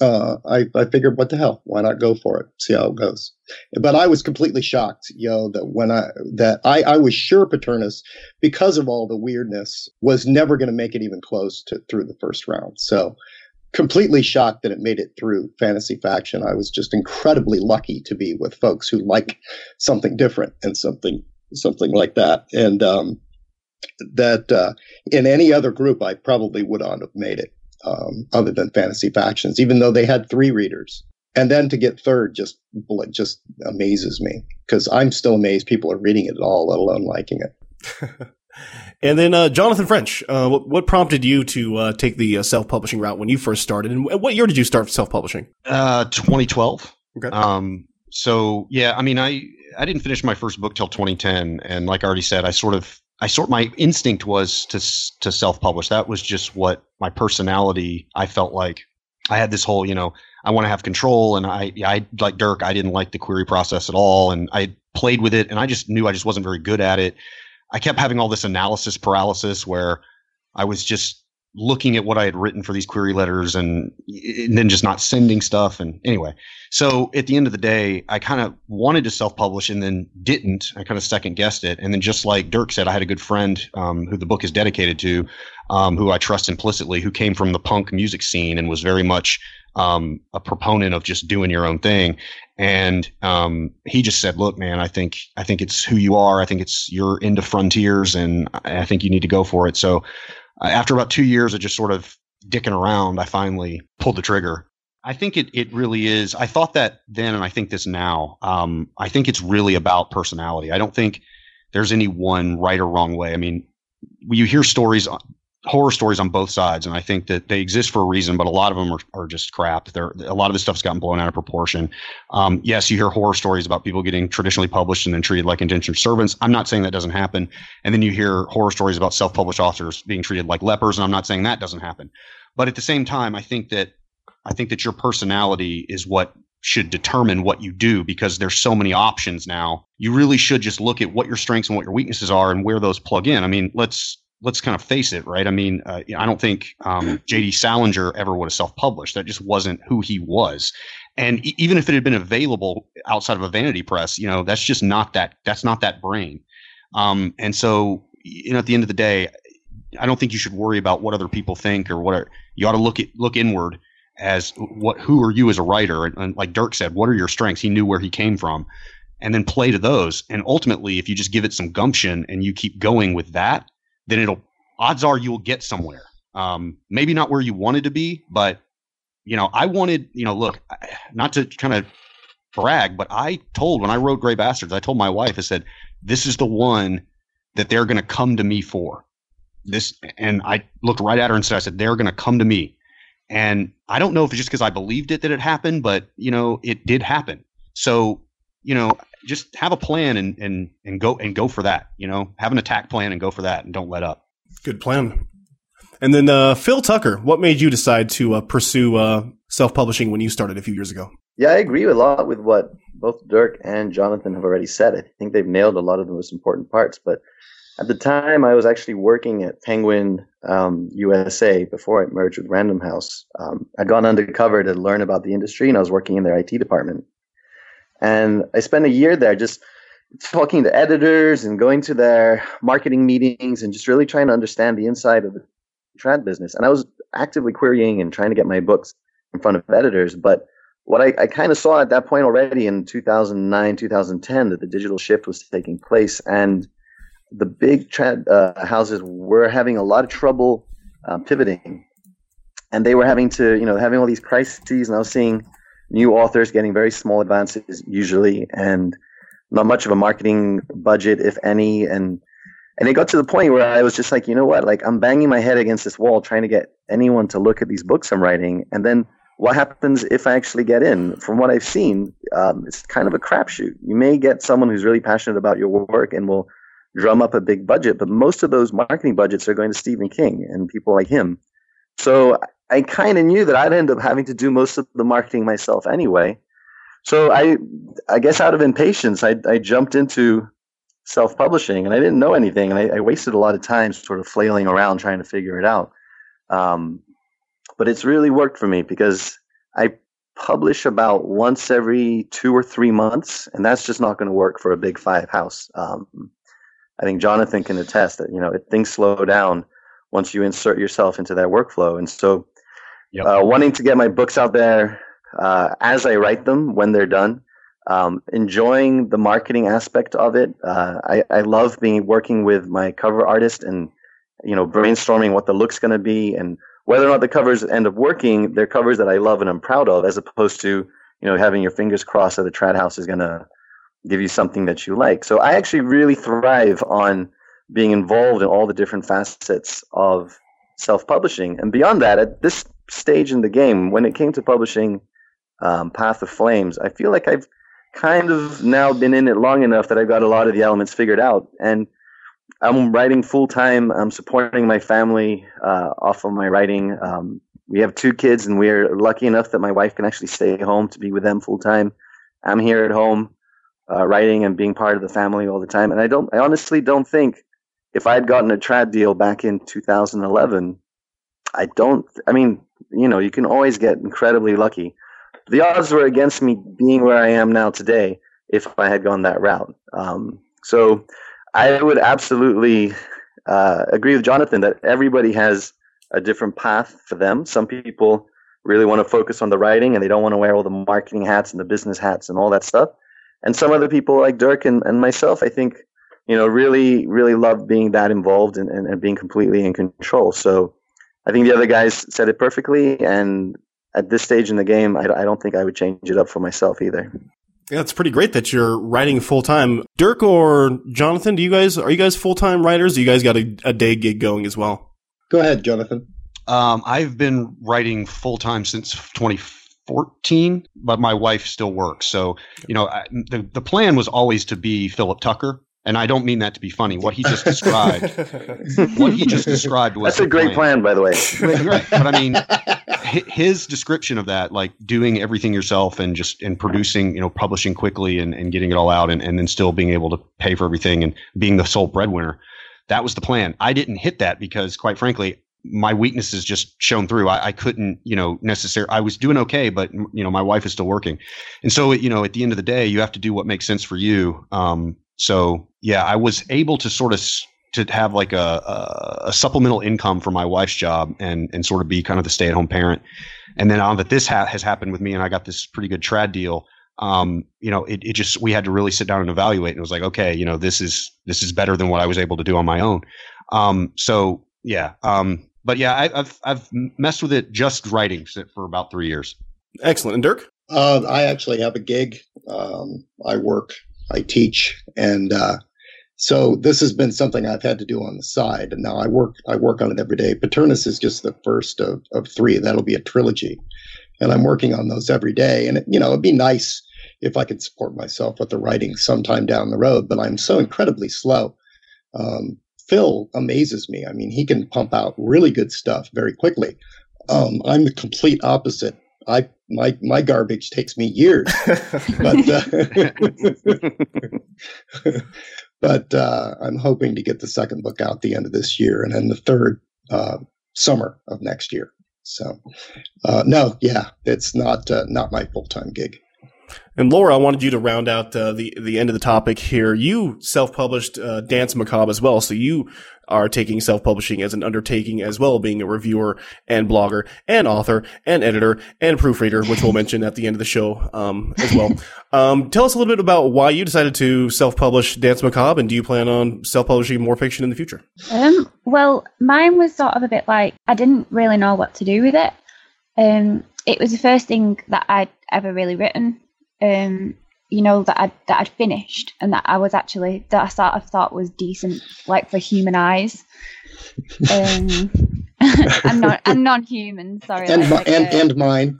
uh, I, I figured, what the hell? Why not go for it? See how it goes. But I was completely shocked, you know, that when I that I, I was sure Paternus, because of all the weirdness, was never going to make it even close to through the first round. So completely shocked that it made it through Fantasy Faction. I was just incredibly lucky to be with folks who like something different and something something like that. And um, that uh, in any other group, I probably would not have made it um, other than Fantasy Factions, even though they had three readers. And then to get third just just amazes me because I'm still amazed people are reading it at all, let alone liking it. and then uh, Jonathan French, uh, what, what, prompted you to uh, take the uh, self-publishing route when you first started, and what year did you start self-publishing? Uh, 2012. Okay. Um, so yeah, I mean, I I didn't finish my first book till 2010, and like I already said, I sort of I sort my instinct was to to self publish. That was just what my personality. I felt like I had this whole, you know, I want to have control, and I, I like Dyrk. I didn't like the query process at all, and I played with it, and I just knew I just wasn't very good at it. I kept having all this analysis paralysis where I was just looking at what I had written for these query letters and, and then just not sending stuff. And anyway, so at the end of the day, I kind of wanted to self publish and then didn't. I kind of second guessed it. And then just like Dyrk said, I had a good friend um, who the book is dedicated to, um, who I trust implicitly, who came from the punk music scene and was very much um, a proponent of just doing your own thing. And um, he just said, "Look, man, I think I think it's who you are. I think it's you're into frontiers, and I think you need to go for it." So uh, after about two years of just sort of dicking around, I finally pulled the trigger. I think it, it really is. I thought that then, and I think this now. Um, I think it's really about personality. I don't think there's any one right or wrong way. I mean, you hear stories horror stories on both sides, and I think that they exist for a reason. But a lot of them are, are just crap. They're, a lot of this stuff's gotten blown out of proportion. Um, yes, you hear horror stories about people getting traditionally published and then treated like indentured servants. I'm not saying that doesn't happen. And then you hear horror stories about self-published authors being treated like lepers, and I'm not saying that doesn't happen. But at the same time, I think that I think that your personality is what should determine what you do because there's so many options now. You really should just look at what your strengths and what your weaknesses are and where those plug in. I mean, let's let's kind of face it, right? I mean, uh, I don't think um, J.D. Salinger ever would have self-published. That just wasn't who he was. And e- even if it had been available outside of a vanity press, you know, that's just not that. That's not that brain. Um, and so, you know, at the end of the day, I don't think you should worry about what other people think or what. you ought to look at look inward as what who are you as a writer, and, and like Dyrk said, what are your strengths? He knew where he came from, and then play to those. And ultimately, if you just give it some gumption and you keep going with that, then it'll odds are you will get somewhere. Um, maybe not where you wanted to be, but you know, I wanted, you know, look, not to kind of brag, but I told when I wrote Grey Bastards, I told my wife, I said, this is the one that they're going to come to me for. this, and I looked right at her and said, I said, they're going to come to me. And I don't know if it's just because I believed it that it happened, but you know, it did happen. So, you know, just have a plan and, and, and go and go for that, you know, have an attack plan and go for that and don't let up. Good plan. And then, uh, Phil Tucker, what made you decide to uh, pursue uh, self publishing when you started a few years ago? Yeah, I agree a lot with what both Dyrk and Jonathan have already said. I think they've nailed a lot of the most important parts. But at the time, I was actually working at Penguin um, USA before I merged with Random House. Um, I'd gone undercover to learn about the industry, and I was working in their IT department. And I spent a year there just talking to editors and going to their marketing meetings and just really trying to understand the inside of the trad business. And I was actively querying and trying to get my books in front of editors, but what I, I kind of saw at that point already in 2009, 2010, that the digital shift was taking place, and the big trad uh, houses were having a lot of trouble uh, pivoting, and they were having to, you know, having all these crises, and I was seeing new authors getting very small advances usually, and not much of a marketing budget, if any, and and it got to the point where I was just like, you know what, like I'm banging my head against this wall trying to get anyone to look at these books I'm writing, and then what happens if I actually get in? From what I've seen, um, it's kind of a crapshoot. You may get someone who's really passionate about your work and will drum up a big budget, but most of those marketing budgets are going to Stephen King and people like him. So I kind of knew that I'd end up having to do most of the marketing myself anyway. So I, I guess out of impatience, I, I jumped into self-publishing, and I didn't know anything, and I, I wasted a lot of time sort of flailing around trying to figure it out. Um, but it's really worked for me because I publish about once every two or three months, and that's just not going to work for a big five house. Um, I think Jonathan can attest that you know things slow down once you insert yourself into that workflow, and so yep. uh, wanting to get my books out there uh, as I write them when they're done. Um, enjoying the marketing aspect of it. Uh, I, I love being working with my cover artist and you know brainstorming what the look's going to be and whether or not the covers end up working, they're covers that I love and I'm proud of, as opposed to you know having your fingers crossed that the trad house is going to give you something that you like. So I actually really thrive on being involved in all the different facets of self-publishing, and beyond that, at this stage in the game, when it came to publishing um, Path of Flames, I feel like I've kind of now been in it long enough that I've got a lot of the elements figured out, and I'm writing full time. I'm supporting my family uh, off of my writing. Um, we have two kids, and we're lucky enough that my wife can actually stay home to be with them full time. I'm here at home uh, writing and being part of the family all the time. And I don't, I honestly don't think if I'd gotten a trad deal back in 2011, I don't. I mean, you know, you can always get incredibly lucky. The odds were against me being where I am now today if I had gone that route. Um, so I would absolutely uh, agree with Jonathan that everybody has a different path for them. Some people really want to focus on the writing and they don't want to wear all the marketing hats and the business hats and all that stuff. And some other people like Dyrk and, and myself, I think, you know, really, really love being that involved and, and, and being completely in control. So I think the other guys said it perfectly. And at this stage in the game, I, I don't think I would change it up for myself either. Yeah, it's pretty great that you're writing full time. Dyrk or Jonathan, do you guys are you guys full time writers? Do you guys got a, a, day gig going as well? Go ahead, Jonathan. Um, I've been writing full time since 2014, but my wife still works. So you know, I, the the plan was always to be Philip Tucker, and I don't mean that to be funny. What he just described, what he just described was that's a great plan. plan, by the way. right, but I mean, his description of that, like doing everything yourself and just and producing, you know, publishing quickly and, and getting it all out and, and then still being able to pay for everything and being the sole breadwinner. That was the plan. I didn't hit that because quite frankly, my weaknesses just shone through. I, I couldn't, you know, necessarily, I was doing okay, but you know, my wife is still working. And so, you know, at the end of the day, you have to do what makes sense for you. Um, so yeah, I was able to sort of to have like a, a, a, supplemental income for my wife's job and and sort of be kind of the stay at home parent. And then on that this ha- has happened with me and I got this pretty good trad deal. Um, you know, it, it just we had to really sit down and evaluate and it was like, okay, you know, this is this is better than what I was able to do on my own. Um, so yeah, um, but yeah, I, have I've messed with it just writing for about three years. Excellent, and Dyrk. Uh, I actually have a gig. Um, I work, I teach, and uh, So this has been something I've had to do on the side, and now I work I work on it every day. Paternus is just the first of, of three. That'll be a trilogy, and I'm working on those every day. And it, you know, it'd be nice if I could support myself with the writing sometime down the road, but I'm so incredibly slow. Um, Phil amazes me. I mean, he can pump out really good stuff very quickly. Um, I'm the complete opposite. I my my garbage takes me years, but uh, but uh, I'm hoping to get the second book out the end of this year, and then the third uh, summer of next year. So, uh, no, yeah, it's not uh, not my full time gig. And Laura, I wanted you to round out uh, the the end of the topic here. You self published uh, Danse Macabre as well, so you are taking self publishing as an undertaking as well, being a reviewer and blogger and author and editor and proofreader, which we'll mention at the end of the show um, as well. Um, tell us a little bit about why you decided to self publish Danse Macabre, and do you plan on self publishing more fiction in the future? Um, well, mine was sort of a bit like I didn't really know what to do with it. Um, it was the first thing that I'd ever really written um, you know that I that I'd finished and that I was actually that I sort of thought was decent, like for human eyes. Um, and non and non-human. Sorry, and like, and, uh, and mine.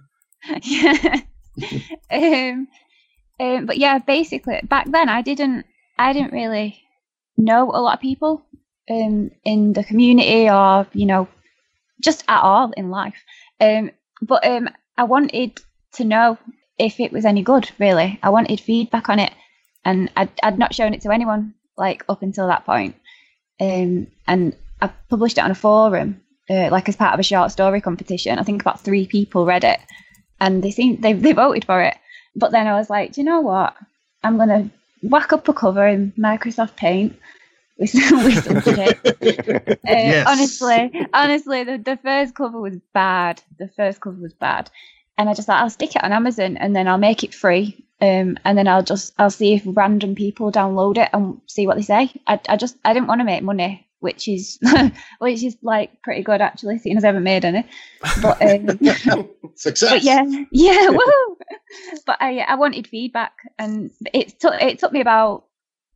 yeah. um, um, but yeah, basically back then I didn't I didn't really know a lot of people um in the community or you know just at all in life. Um, but um, I wanted to know if it was any good, really. I wanted feedback on it, and I'd, I'd not shown it to anyone like up until that point. Um, and I published it on a forum, uh, like as part of a short story competition. I think about three people read it, and they seemed they they voted for it. But then I was like, do you know what? I'm gonna whack up a cover in Microsoft Paint with some, with some shit. Uh, Yes. Honestly, honestly, the, the first cover was bad. The first cover was bad and I just thought I'll stick it on Amazon and then I'll make it free. Um, and then I'll just I'll see if random people download it and see what they say. I, I just I didn't want to make money, which is which is like pretty good actually, seeing as I haven't made any. But um, Success. but yeah, yeah, woo! But I I wanted feedback, and it took it took me about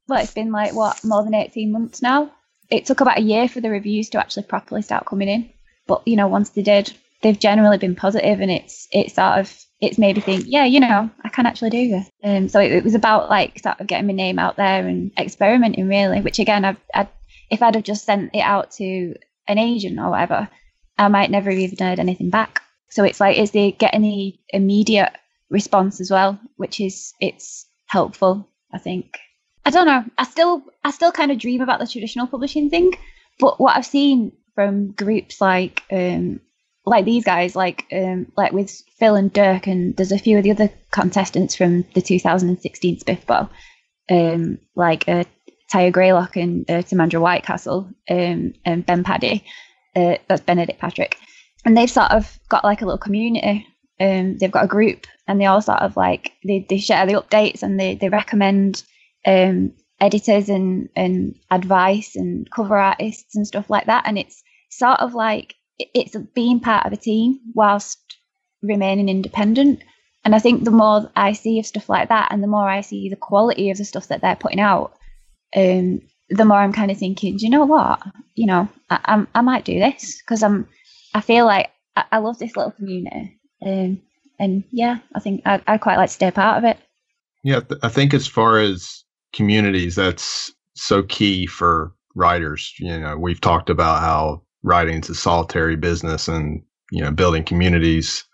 well, it's been like what more than eighteen months now. It took about a year for the reviews to actually properly start coming in. But you know, once they did, they've generally been positive, and it's it's sort of it's made me think, yeah, you know, I can actually do this. Um, so it, it was about like sort of getting my name out there and experimenting really. Which again, I've, I'd, if I'd have just sent it out to an agent or whatever, I might never have even heard anything back. So it's like is the getting the immediate response as well, which is it's helpful. I think. I don't know. I still I still kind of dream about the traditional publishing thing, but what I've seen from groups like um like these guys, like um like with Phil and Dyrk, and there's a few of the other contestants from the 2016 Spiffbo, um like uh, T.L. Greylock and uh, Timandra Whitecastle, um and Ben Paddy, uh, that's Benedict Patrick, and they've sort of got like a little community. Um, they've got a group, and they all sort of like they, they share the updates and they they recommend um editors and and advice and cover artists and stuff like that. And it's sort of like it's being part of a team whilst remaining independent. And I think the more I see of stuff like that, and the more I see the quality of the stuff that they're putting out, um, the more I'm kind of thinking, do you know what? You know, I, I'm, I might do this because I'm. I feel like I, I love this little community, um, and yeah, I think I'd, I'd quite like to stay part of it. Yeah, I think as far as communities, that's so key for writers. You know, we've talked about how writing's a solitary business, and you know, building communities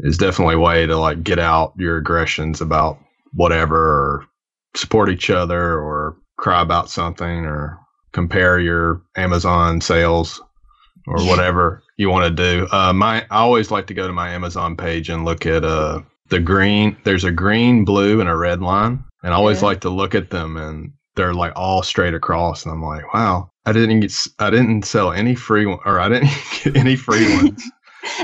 is definitely a way to like get out your aggressions about whatever, or support each other, or cry about something, or compare your Amazon sales, or whatever you want to do. Uh, my I always like to go to my Amazon page and look at uh the green. There's a green, blue, and a red line, and I always Yeah. like to look at them, and they're like all straight across, and I'm like, wow, I didn't get, I didn't sell any free one, or I didn't get any free ones.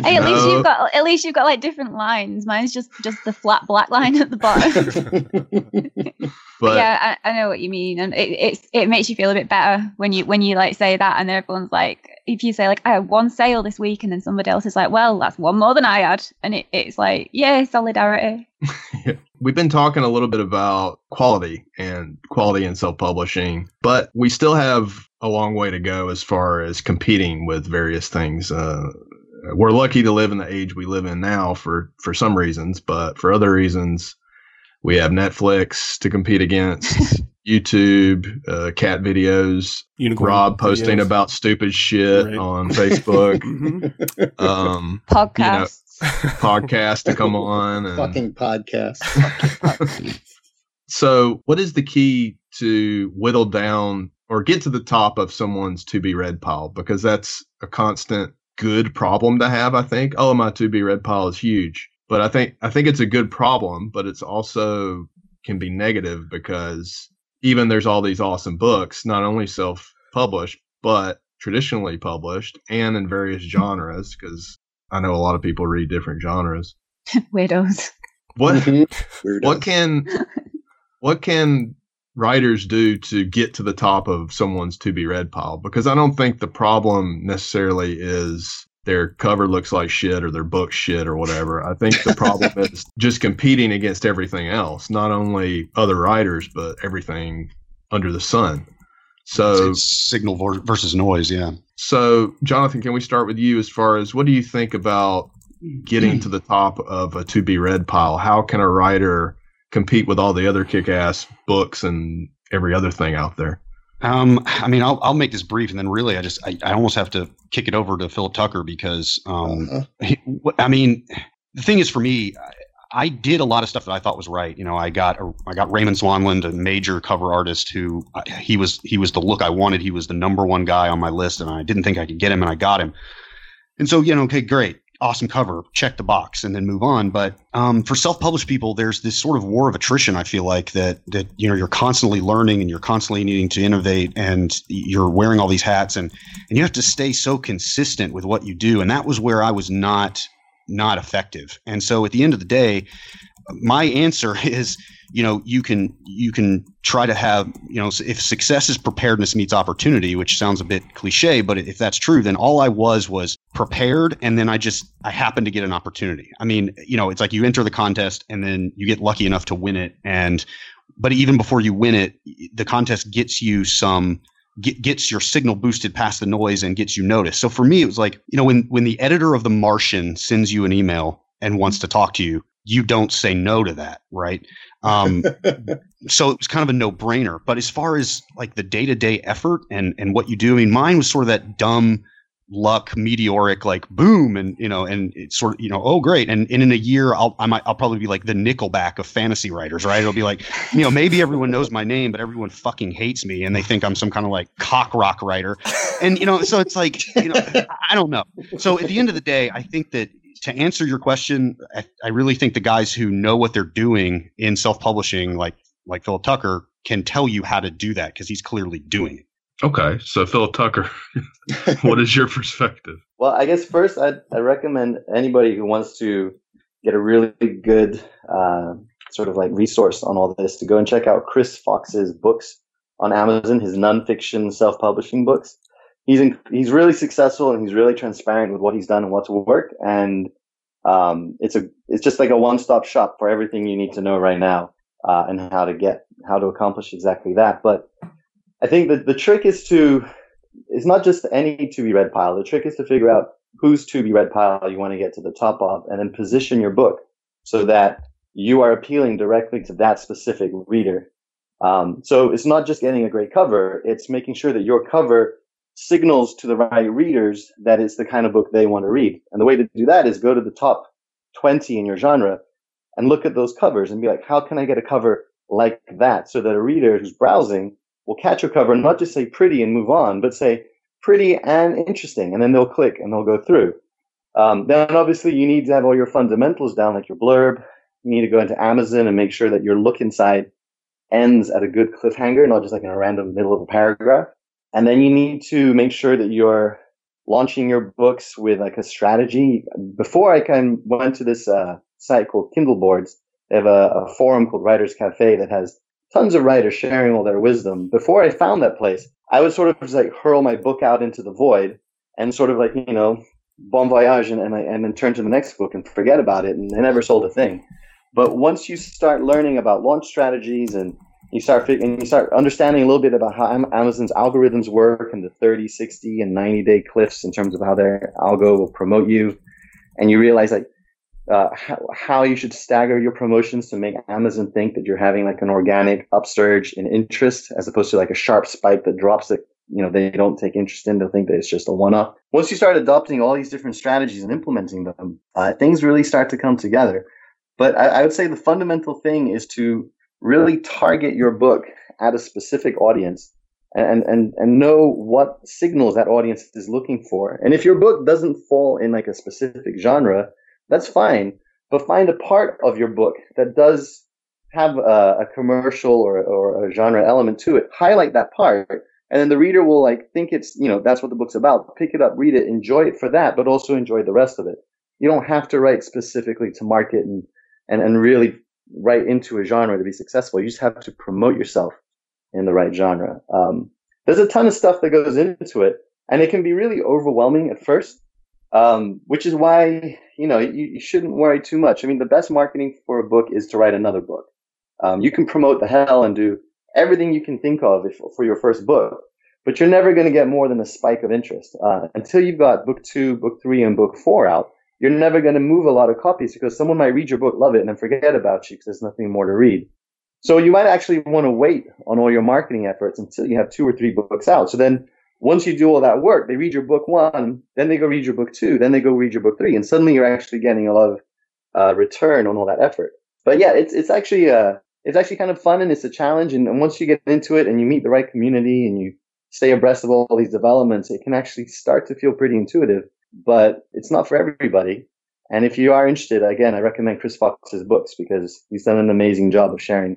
Hey, at least you've got at least you've got like different lines. Mine's just just the flat black line at the bottom. But yeah, I, I know what you mean, and it it's, it makes you feel a bit better when you when you like say that, and everyone's like, if you say like I had one sale this week, and then somebody else is like, well, that's one more than I had, and it, it's like, yeah, solidarity. yeah. We've been talking a little bit about quality and quality in self publishing, but we still have a long way to go as far as competing with various things. Uh, we're lucky to live in the age we live in now for for some reasons, but for other reasons, we have Netflix to compete against, YouTube, uh, cat videos, Unicorn Rob posting videos. about stupid shit right. on Facebook, mm-hmm. um, podcasts, you know, podcast to come on, and, fucking podcast. so, what is the key to whittle down or get to the top of someone's to be read pile? Because that's a constant good problem to have. I think. Oh, my to be read pile is huge, but I think I think it's a good problem, but it's also can be negative because even there's all these awesome books, not only self published, but traditionally published and in various genres, because I know a lot of people read different genres. Widows. What mm-hmm. what can what can writers do to get to the top of someone's to be read pile? Because I don't think the problem necessarily is their cover looks like shit or their book shit or whatever. I think the problem is just competing against everything else, not only other writers, but everything under the sun. So it's signal versus noise, yeah. So, Jonathan, can we start with you as far as what do you think about getting to the top of a to be read pile? How can a writer compete with all the other kick ass books and every other thing out there? Um, I mean, I'll, I'll make this brief, and then really, I just I, I almost have to kick it over to Philip Tucker because, um, uh-huh. he, I mean, the thing is for me, I, I, did a lot of stuff that I thought was right. You know, I got a, I got Raymond Swanland, a major cover artist who he was he was the look I wanted. He was the number one guy on my list, and I didn't think I could get him, and I got him. And so, you know, okay, great awesome cover, check the box, and then move on. But um, for self-published people, there's this sort of war of attrition. I feel like that that you know you're constantly learning and you're constantly needing to innovate, and you're wearing all these hats, and and you have to stay so consistent with what you do. And that was where I was not not effective. And so at the end of the day, my answer is you know you can you can try to have you know if success is preparedness meets opportunity which sounds a bit cliche but if that's true then all i was was prepared and then i just i happened to get an opportunity. I mean you know it's like you enter the contest and then you get lucky enough to win it and but even before you win it the contest gets you some gets your signal boosted past the noise and gets you noticed. So for me it was like you know when when the editor of the martian sends you an email and wants to talk to you you don't say no to that, right? Um, so it was kind of a no brainer. But as far as like the day to day effort and and what you do, I mean, mine was sort of that dumb luck meteoric like boom and you know and it's sort of you know oh great and, and in a year I'll I might I'll probably be like the Nickelback of fantasy writers right it'll be like you know maybe everyone knows my name but everyone fucking hates me and they think I'm some kind of like cock rock writer and you know so it's like you know I don't know so at the end of the day I think that to answer your question, I, I, really think the guys who know what they're doing in self-publishing, like like Philip Tucker, can tell you how to do that because he's clearly doing it. Okay, so Philip Tucker, what is your perspective? Well, I guess first I'd, i recommend anybody who wants to get a really good uh, sort of like resource on all this to go and check out Chris Fox's books on Amazon, his nonfiction self-publishing books he's in, he's really successful and he's really transparent with what he's done and what's worked. And um, it's a it's just like a one stop shop for everything you need to know right now uh, and how to get how to accomplish exactly that. But I think that the trick is to it's not just any to be read pile. The trick is to figure out whose to be read pile you want to get to the top of, and then position your book so that you are appealing directly to that specific reader. Um, so it's not just getting a great cover; it's making sure that your cover signals to the right readers that it's the kind of book they want to read. And the way to do that is go to the top 20 in your genre and look at those covers and be like, how can I get a cover like that so that a reader who's browsing will catch a cover and not just say pretty and move on, but say pretty and interesting. And then they'll click and they'll go through. Um, then obviously you need to have all your fundamentals down, like your blurb. You need to go into Amazon and make sure that your look inside ends at a good cliffhanger, not just like in a random middle of a paragraph. And then you need to make sure that you're launching your books with like a strategy. Before I kind of went to this uh, site called Kindle Boards, they have a, a forum called Writers Cafe that has tons of writers sharing all their wisdom. Before I found that place, I would sort of just like hurl my book out into the void and sort of like you know bon voyage and and, I, and then turn to the next book and forget about it and they never sold a thing. But once you start learning about launch strategies and you start and you start understanding a little bit about how Amazon's algorithms work and the 30, 60, and 90 day cliffs in terms of how their algo will promote you, and you realize like uh, how, how you should stagger your promotions to make Amazon think that you're having like an organic upsurge in interest as opposed to like a sharp spike that drops that you know they don't take interest in. They'll think that it's just a one-off. Once you start adopting all these different strategies and implementing them, uh, things really start to come together. But I, I would say the fundamental thing is to really target your book at a specific audience and, and, and know what signals that audience is looking for. And if your book doesn't fall in like a specific genre, that's fine. But find a part of your book that does have a, a commercial or, or a genre element to it. Highlight that part. And then the reader will like think it's, you know, that's what the book's about. Pick it up, read it, enjoy it for that, but also enjoy the rest of it. You don't have to write specifically to market and, and, and really write into a genre to be successful. You just have to promote yourself in the right genre. Um, there's a ton of stuff that goes into it, and it can be really overwhelming at first. Um, which is why you know you, you, shouldn't worry too much. I mean, the best marketing for a book is to write another book. Um, you can promote the hell and do everything you can think of if, for your first book, but you're never going to get more than a spike of interest uh, until you've got book two, book three, and book four out. You're never going to move a lot of copies because someone might read your book, love it, and then forget about you because there's nothing more to read. So you might actually want to wait on all your marketing efforts until you have two or three books out. So then once you do all that work, they read your book one, then they go read your book two, then they go read your book three, and suddenly you're actually getting a lot of uh, return on all that effort. But yeah, it's it's actually uh it's actually kind of fun and it's a challenge. And, and once you get into it and you meet the right community and you stay abreast of all, all these developments, it can actually start to feel pretty intuitive. But it's not for everybody. And if you are interested, again, I recommend Chris Fox's books because he's done an amazing job of sharing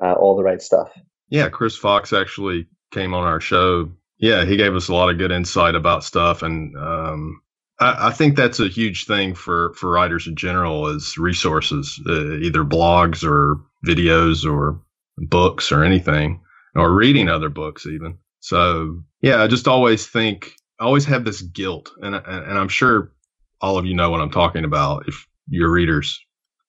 uh, all the right stuff. Yeah, Chris Fox actually came on our show yeah, he gave us a lot of good insight about stuff, and um, I, I, think that's a huge thing for for writers in general is resources, uh, either blogs or videos or books or anything, or reading other books even. So yeah, I just always think, I always have this guilt, and and I'm sure all of you know what I'm talking about if your readers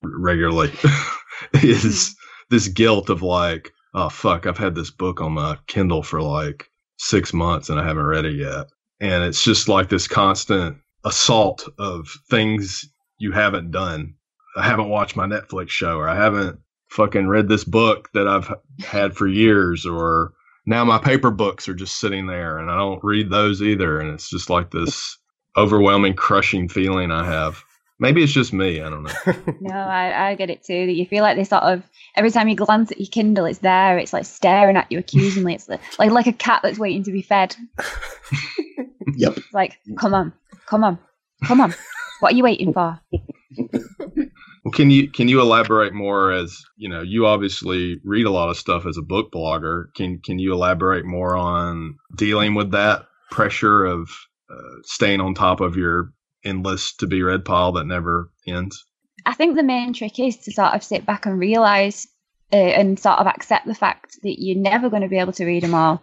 regularly is this guilt of like, oh fuck, I've had this book on my Kindle for like six months and I haven't read it yet. And it's just like this constant assault of things you haven't done. I haven't watched my Netflix show or I haven't fucking read this book that I've had for years or now my paper books are just sitting there and I don't read those either. And it's just like this overwhelming, crushing feeling I have. Maybe it's just me. I don't know. no, I, I get it too. That you feel like they sort of every time you glance at your Kindle, it's there. It's like staring at you accusingly. It's like like, like a cat that's waiting to be fed. yep. It's like, come on, come on, come on. What are you waiting for? Well, can you can you elaborate more? As you know, you obviously read a lot of stuff as a book blogger. Can can you elaborate more on dealing with that pressure of uh, staying on top of your endless to be read pile that never ends? I think the main trick is to sort of sit back and realize uh, and sort of accept the fact that you're never going to be able to read them all.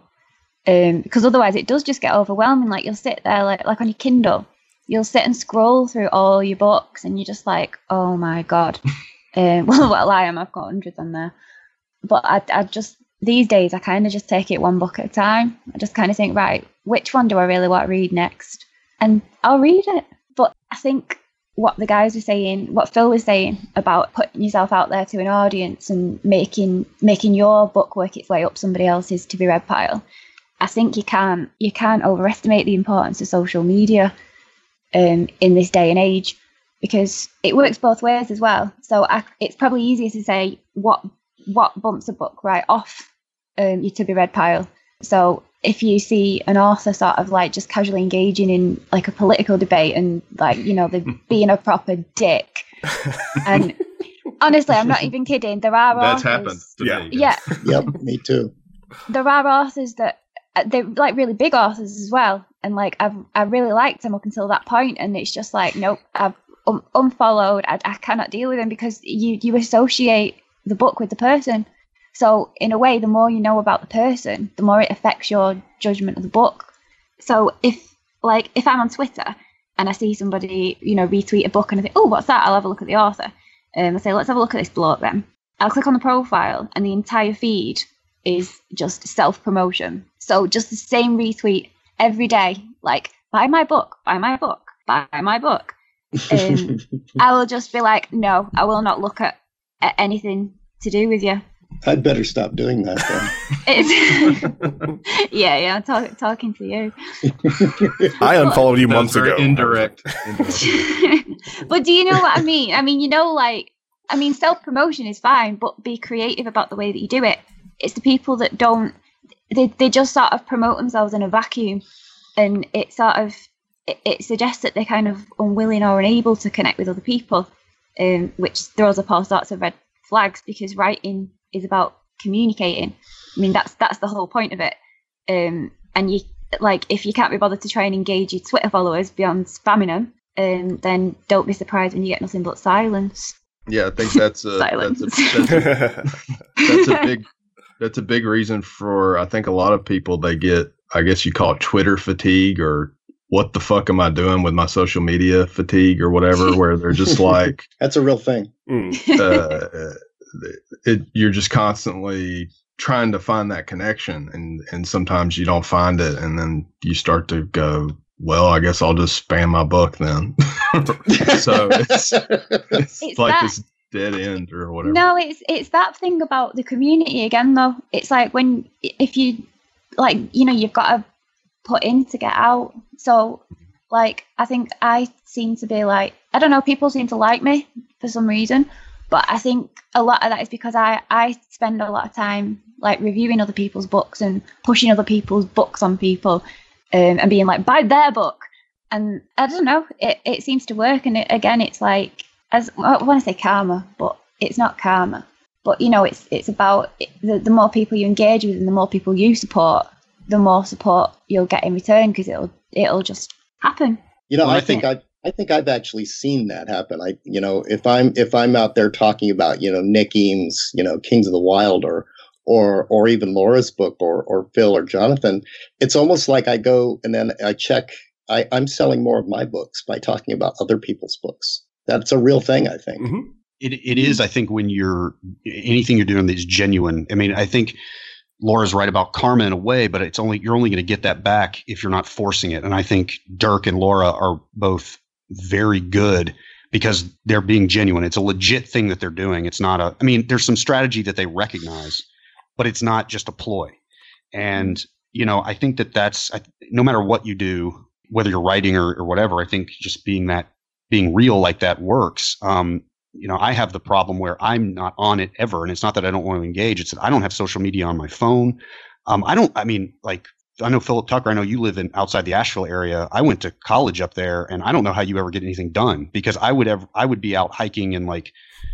Um, because otherwise it does just get overwhelming. Like you'll sit there, like, like on your Kindle, you'll sit and scroll through all your books and you're just like, oh my God. um, well, well, I am, I've got hundreds on there. But I, I just, these days, I kind of just take it one book at a time. I just kind of think, right, which one do I really want to read next? And I'll read it. But I think what the guys were saying, what Phil was saying about putting yourself out there to an audience and making making your book work its way up somebody else's to be read pile. I think you can't you can't overestimate the importance of social media um, in this day and age because it works both ways as well. So I, it's probably easier to say what what bumps a book right off um, your to be read pile. So if you see an author sort of like just casually engaging in like a political debate and like you know they're being a proper dick. And honestly i'm not even kidding. There are that's authors, happened yeah. Yeah. Yep me too. There are authors that uh, they're like really big authors as well and like i've i really liked him up until that point and it's just like nope i've unfollowed I, I cannot deal with him because you you associate the book with the person so, in a way, the more you know about the person, the more it affects your judgment of the book. So, if like if I'm on Twitter and I see somebody, you know, retweet a book and I think, oh, what's that? I'll have a look at the author. Um, I say, let's have a look at this blog then. I'll click on the profile and the entire feed is just self promotion. So just the same retweet every day, like buy my book, buy my book, buy my book. Um, I will just be like, no, I will not look at, at anything to do with you. I'd better stop doing that then. yeah, yeah, talk, talking to you. I unfollowed you months ago. Indirect. but do you know what I mean? I mean, you know, like, I mean, self promotion is fine, but be creative about the way that you do it. It's the people that don't, they, they just sort of promote themselves in a vacuum. And it sort of, it, it suggests that they're kind of unwilling or unable to connect with other people, um, which throws up all sorts of red flags because writing is about communicating. I mean, that's that's the whole point of it. Um, and you like if you can't be bothered to try and engage your Twitter followers beyond spamming them, um, then don't be surprised when you get nothing but silence. Yeah, I think that's a that's a, that's a, that's a big that's a big reason for I think a lot of people they get I guess you call it Twitter fatigue or what the fuck am I doing with my social media fatigue or whatever, where they're just like that's a real thing. Mm. Uh, it, you're just constantly trying to find that connection and and sometimes you don't find it and then you start to go well i guess i'll just spam my book then so it's, it's, it's like that, this dead end or whatever no it's it's that thing about the community again though it's like when if you like you know you've got to put in to get out so like i think i seem to be like i don't know people seem to like me for some reason but I think a lot of that is because I, I spend a lot of time like reviewing other people's books and pushing other people's books on people um, and being like, buy their book. And I don't know, it, it seems to work. And it, again, it's like, as I want to say karma, but it's not karma. But you know, it's it's about the, the more people you engage with and the more people you support, the more support you'll get in return because it'll it'll just happen. You know, I think I I think I've actually seen that happen. I, you know, if I'm if I'm out there talking about, you know, Nick Eames, you know, Kings of the Wild, or or or even Laura's book, or or Phil or Jonathan, it's almost like I go and then I check. I, I'm selling more of my books by talking about other people's books. That's a real thing, I think. Mm-hmm. It it is. I think when you're anything you're doing that's genuine. I mean, I think. Laura's right about karma in a way, but it's only you're only going to get that back if you're not forcing it. And I think Dyrk and Laura are both very good because they're being genuine. It's a legit thing that they're doing. It's not a, I mean, there's some strategy that they recognize, but it's not just a ploy. And, you know, I think that that's, no matter what you do, whether you're writing or, or whatever, I think just being that, being real like that works. Um, you know, I have the problem where I'm not on it ever. And it's not that I don't want to engage. It's that I don't have social media on my phone. Um, I don't, I mean, like I know Philip Tucker. I know you live in outside the Asheville area. I went to college up there, and I don't know how you ever get anything done because I would ever I would be out hiking and like,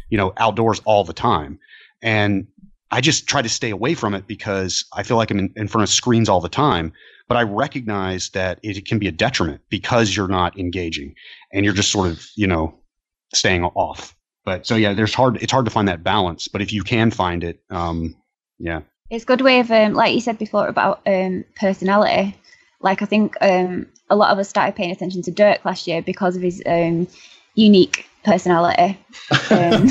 you know, outdoors all the time, and I just try to stay away from it because I feel like I'm in, in front of screens all the time. But I recognize that it can be a detriment because you're not engaging and you're just sort of you know staying off. But so yeah, there's hard. It's hard to find that balance. But if you can find it, um, yeah, it's a good way of, um, like you said before about um, personality. Like I think um, a lot of us started paying attention to Dyrk last year because of his um, unique personality. Um,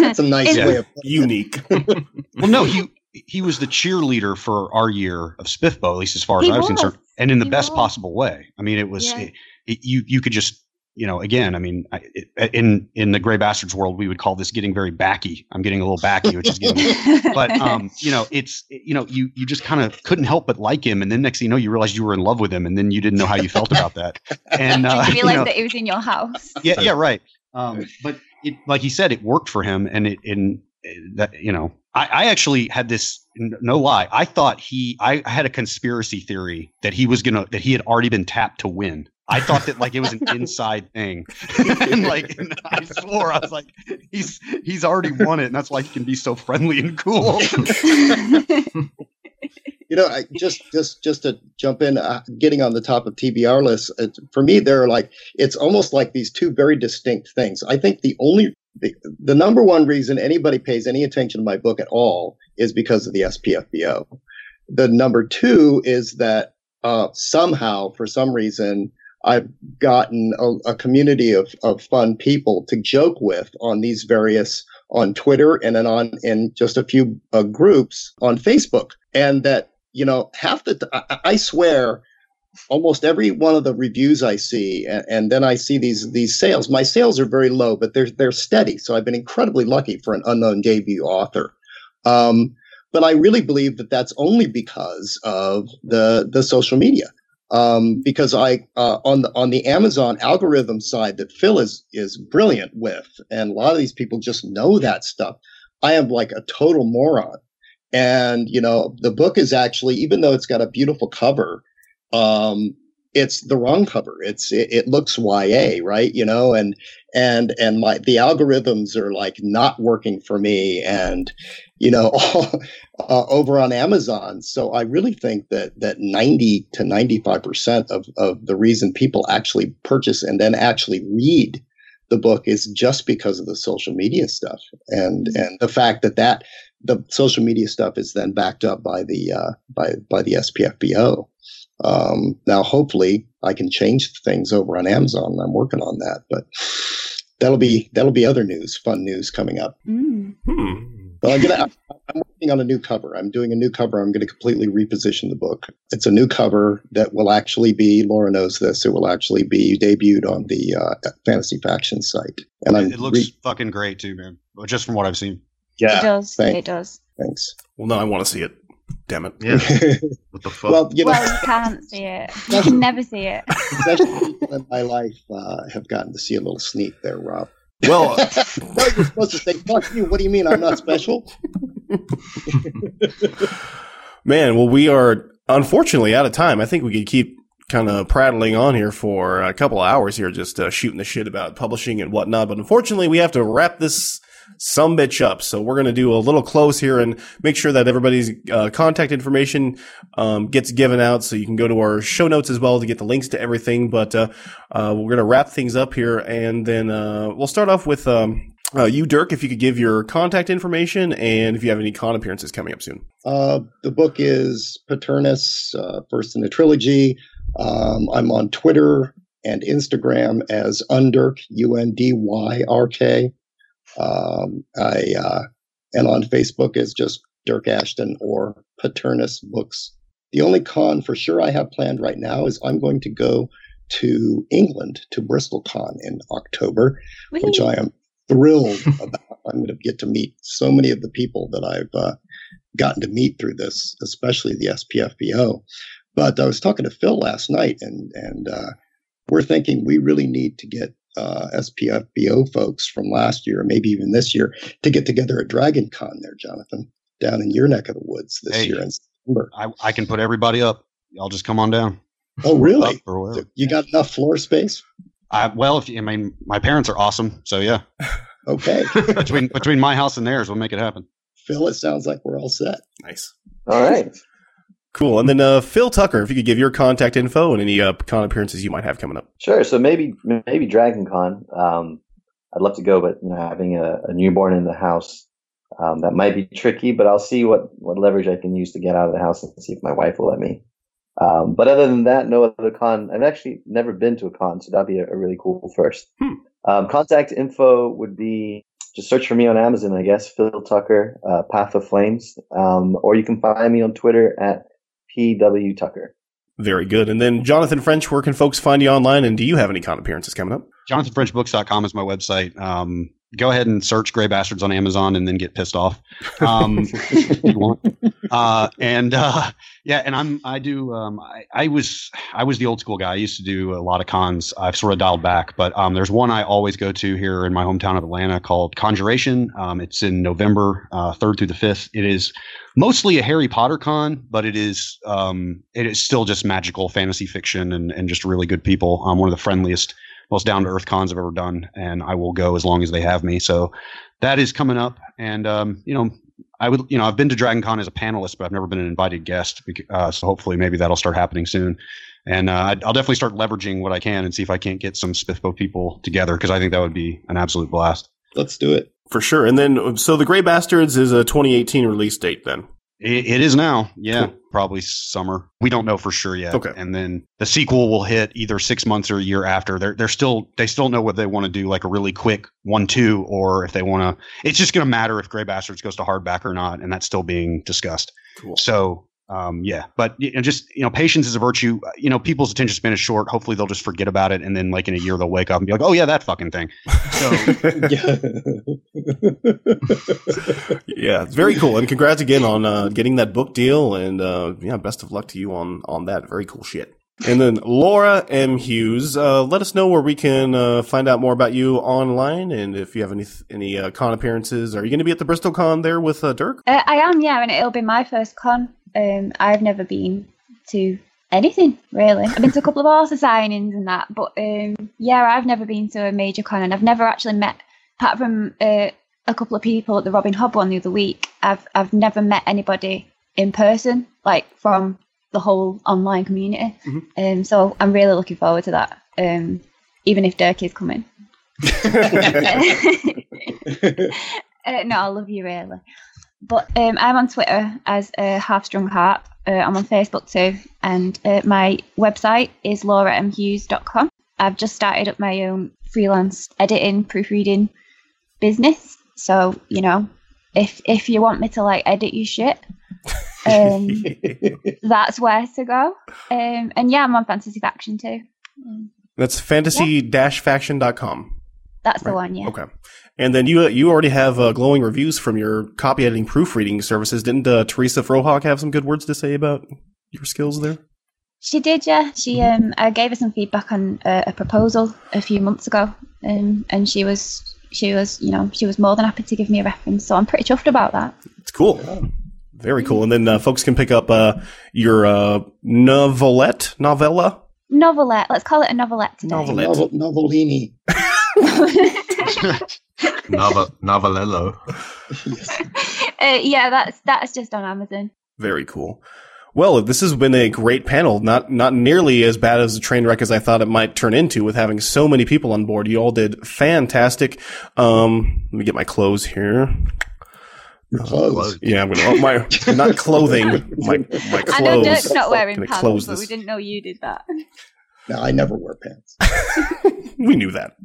That's a nice way of unique. well, no, he he was the cheerleader for our year of Spiffbo, at least as far as he I was, was, concerned, and in the he best was. possible way. I mean, it was yeah. it, it, you you could just you know, again, I mean, I, it, in in the Grey Bastards world, we would call this getting very backy. I'm getting a little backy, which is getting, but um, you know, it's you know, you you just kind of couldn't help but like him, and then next thing you know, you realized you were in love with him, and then you didn't know how you felt about that, and uh, you realized you know, that it was in your house. Yeah, yeah, right. Um, but it, like he said, it worked for him, and it in that you know, I, I actually had this no lie. I thought he, I had a conspiracy theory that he was gonna that he had already been tapped to win I thought that like it was an inside thing, and like and I swore I was like, he's he's already won it, and that's why he can be so friendly and cool. you know, I, just just just to jump in, uh, getting on the top of TBR lists uh, for me, they're like it's almost like these two very distinct things. I think the only the, the number one reason anybody pays any attention to my book at all is because of the SPFBO. The number two is that uh, somehow, for some reason, I've gotten a, a, community of, of fun people to joke with on these various on Twitter and then on in just a few uh, groups on Facebook, and that you know half the I, I swear almost every one of the reviews I see, and, and, then I see these these sales. My sales are very low, but they're they're steady. So I've been incredibly lucky for an unknown debut author. Um, but I really believe that that's only because of the the social media. Um, because I uh, on the on the Amazon algorithm side that Phil is is brilliant with, and a lot of these people just know that stuff. I am like a total moron. And you know, the book is actually, even though it's got a beautiful cover, um, it's the wrong cover. It's it, it, looks YA, right? You know, and and and my the algorithms are like not working for me, and you know, all, uh, over on Amazon. So I really think that that ninety to ninety five percent of of the reason people actually purchase and then actually read the book is just because of the social media stuff and mm-hmm. and the fact that that the social media stuff is then backed up by the uh, by by the SPFBO. Um, now, hopefully, I can change things over on Amazon. I'm working on that, but that'll be that'll be other news, fun news coming up. Mm. Hmm. But I'm gonna. I'm working on a new cover. I'm doing a new cover. I'm going to completely reposition the book. It's a new cover that will actually be. Laura knows this. It will actually be debuted on the uh, Fantasy Faction site. And it, it looks re- fucking great too, man. Just from what I've seen. Yeah, it does. Thanks. It does. Thanks. Well, no, I want to see it. Damn it. Yeah. what the fuck? Well, you, know, well, you can't see it. You can never see it. Especially people in my life uh, have gotten to see a little sneak there, Rob. Well, no, you're supposed to say, fuck you. What do you mean I'm not special? Man, well, we are unfortunately out of time. I think we could keep kind of prattling on here for a couple of hours here, just uh, shooting the shit about publishing and whatnot. But unfortunately, we have to wrap this some bitch up. So we're going to do a little close here and make sure that everybody's uh, contact information um, gets given out. So you can go to our show notes as well to get the links to everything. But uh, uh, we're going to wrap things up here, and then uh, we'll start off with. Um, uh, you, Dyrk, if you could give your contact information and if you have any con appearances coming up soon. Uh, the book is Paternus, first in the trilogy. Um, I'm on Twitter and Instagram as Undyrk, U N D Y R K. Um, I uh, and on Facebook is just Dyrk Ashton or Paternus Books. The only con for sure I have planned right now is I'm going to go to England to Bristol Con in October, Whee! which I am thrilled about. I'm going to get to meet so many of the people that I've uh, gotten to meet through this, especially the SPFBO. But I was talking to Phil last night, and and uh, we're thinking we really need to get uh, SPFBO folks from last year, or maybe even this year, to get together at Dragon Con there, Jonathan, down in your neck of the woods this hey, year in September. I, I can put everybody up. Y'all just come on down. Oh, really? So you got enough floor space? I, well, if you, I mean, my parents are awesome, so yeah. okay. between between my house and theirs, we'll make it happen. Phil, it sounds like we're all set. Nice. All right. Cool. And then uh, Phil Tucker, if you could give your contact info and any uh, con appearances you might have coming up. Sure. So maybe maybe Dragon Con. Um, I'd love to go, but you know, having a, a newborn in the house um, that might be tricky. But I'll see what what leverage I can use to get out of the house and see if my wife will let me. Um, but other than that, no other con. I've actually never been to a con, so that'd be a, a really cool first. Hmm. Um, contact info would be just search for me on Amazon, I guess. Phil Tucker, uh, Path of Flames, um, or you can find me on Twitter at P.W. Tucker. Very good. And then Jonathan French, where can folks find you online? And do you have any con appearances coming up? JonathanFrenchBooks.com is my website. Um, go ahead and search Grey Bastards on Amazon and then get pissed off. Um, you want. Uh, and uh, yeah, and I'm I do um, I, I, was I was the old school guy. I used to do a lot of cons. I've sort of dialed back, but um, there's one I always go to here in my hometown of Atlanta called Conjuration. Um, it's in November uh, third through the fifth. It is mostly a Harry Potter con, but it is um, it is still just magical fantasy fiction and and just really good people. Um, one of the friendliest most down to earth cons I've ever done, and I will go as long as they have me. So that is coming up, and um, you know, I would, you know, I've been to Dragon Con as a panelist, but I've never been an invited guest. Uh, so hopefully, maybe that'll start happening soon. And uh, I'll definitely start leveraging what I can and see if I can't get some SPFBO people together because I think that would be an absolute blast. Let's do it for sure. And then, so the Grey Bastards is a 2018 release date. Then It, it is now. Yeah, Cool. probably summer. We don't know for sure yet. Okay. And then the sequel will hit either six months or a year after. They're they're still they still know what they want to do, like a really quick one two, or if they want to. It's just going to matter if Grey Bastards goes to hardback or not, and that's still being discussed. Cool. So. Um, yeah, but you know, just you know, patience is a virtue. You know, people's attention span is short. Hopefully, they'll just forget about it, and then like in a year, they'll wake up and be like, "Oh yeah, that fucking thing." So yeah, it's very cool. And congrats again on uh, getting that book deal. And uh, yeah, best of luck to you on on that. Very cool shit. And then Laura M. Hughes, uh, let us know where we can uh, find out more about you online, and if you have any any uh, con appearances. Are you going to be at the Bristol Con there with uh, Dyrk? Uh, I am, yeah, and it'll be my first con. Um, I've never been to anything really. I've been to a couple of author signings and that, but um, yeah, I've never been to a major con, and I've never actually met, apart from uh, a couple of people at the Robin Hobb one the other week. I've I've never met anybody in person, like from the whole online community. Mhm. Um, so I'm really looking forward to that. Um, even if Dyrk is coming. Uh, no, I love you really. But um, I'm on Twitter as uh, Half Strung Harp. Uh, I'm on Facebook too, and uh, my website is lauramhughes.com. I've just started up my own freelance editing, proofreading business. So you know, if if you want me to like edit your shit, um, that's where to go. Um, and yeah, I'm on Fantasy Faction too. Um, That's fantasy-faction.com. that's the one, yeah. Okay. And then you you already have uh, glowing reviews from your copy editing proofreading services. Didn't uh, Teresa Frohock have some good words to say about your skills there? She did, yeah. She um, I gave her some feedback on uh, a proposal a few months ago, um, and she was she was you know she was more than happy to give me a reference. So I'm pretty chuffed about that. It's cool. Very cool. And then uh, folks can pick up uh, your uh, novelette, novella. Novelette, let's call it a novelette today. Novelette. Novel, Novelini. Nova, Novelello. uh, yeah, that's that's just on Amazon. Very cool. Well, this has been a great panel. Not not nearly as bad as a train wreck as I thought it might turn into with having so many people on board. You all did fantastic. Um, let me get my clothes here. Your clothes. Yeah, I'm gonna oh, my not clothing, my my clothes. I know clothes. Dyrk's not wearing pants, close but we didn't know you did that. No, I never wear pants. we knew that.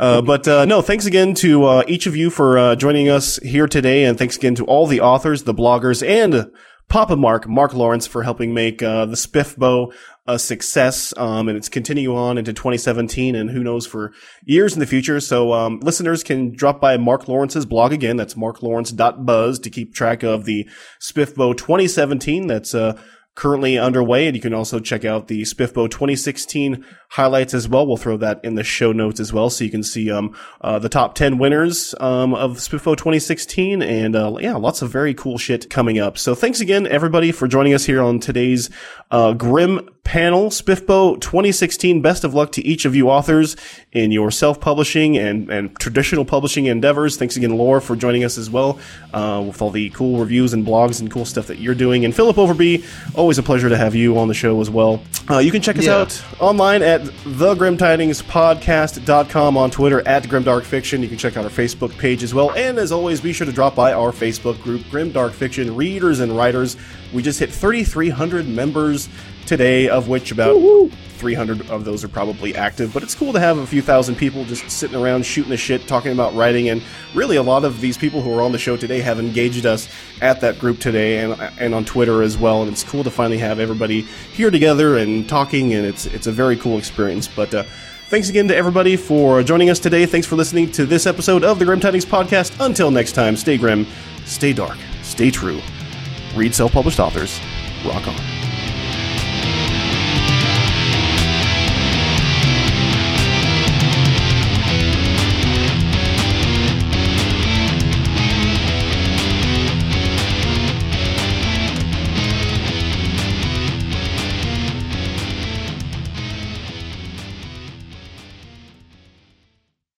Uh, but uh, no, thanks again to uh, each of you for uh, joining us here today, and thanks again to all the authors, the bloggers, and Papa Mark, Mark Lawrence, for helping make uh, the Spiffbo a success. Um, and it's continue on into 2017, and who knows for years in the future. So um, listeners can drop by Mark Lawrence's blog again. That's marklawrence.buzz to keep track of the Spiffbo 2017. That's uh, currently underway. And you can also check out the Spiffbo 2016 highlights as well. We'll throw that in the show notes as well. So you can see, um, uh, the top 10 winners, um, of Spiffbo 2016. And, uh, yeah, lots of very cool shit coming up. So thanks again, everybody, for joining us here on today's, uh, Grim panel, Spiffbo 2016. Best of luck to each of you authors in your self-publishing and, and traditional publishing endeavors. Thanks again, Laura, for joining us as well, uh, with all the cool reviews and blogs and cool stuff that you're doing. And Philip Overby, a pleasure to have you on the show as well. Uh, you can check us Yeah. out online at thegrimtidingspodcast.com on Twitter at grimdarkfiction. You can check out our Facebook page as well. And as always, be sure to drop by our Facebook group, Grimdark Fiction Readers and Writers. We just hit 3,300 members today, of which about 300 of those are probably active. But it's cool to have a few thousand people just sitting around shooting the shit, talking about writing. And really, a lot of these people who are on the show today have engaged us at that group today and, and on Twitter as well. And it's cool to finally have everybody here together and talking. And it's, it's a very cool experience. But, uh, Thanks again to everybody for joining us today. Thanks for listening to this episode of the Grim Tidings Podcast. Until next time, stay grim, stay dark, stay true. Read self published authors. Rock on.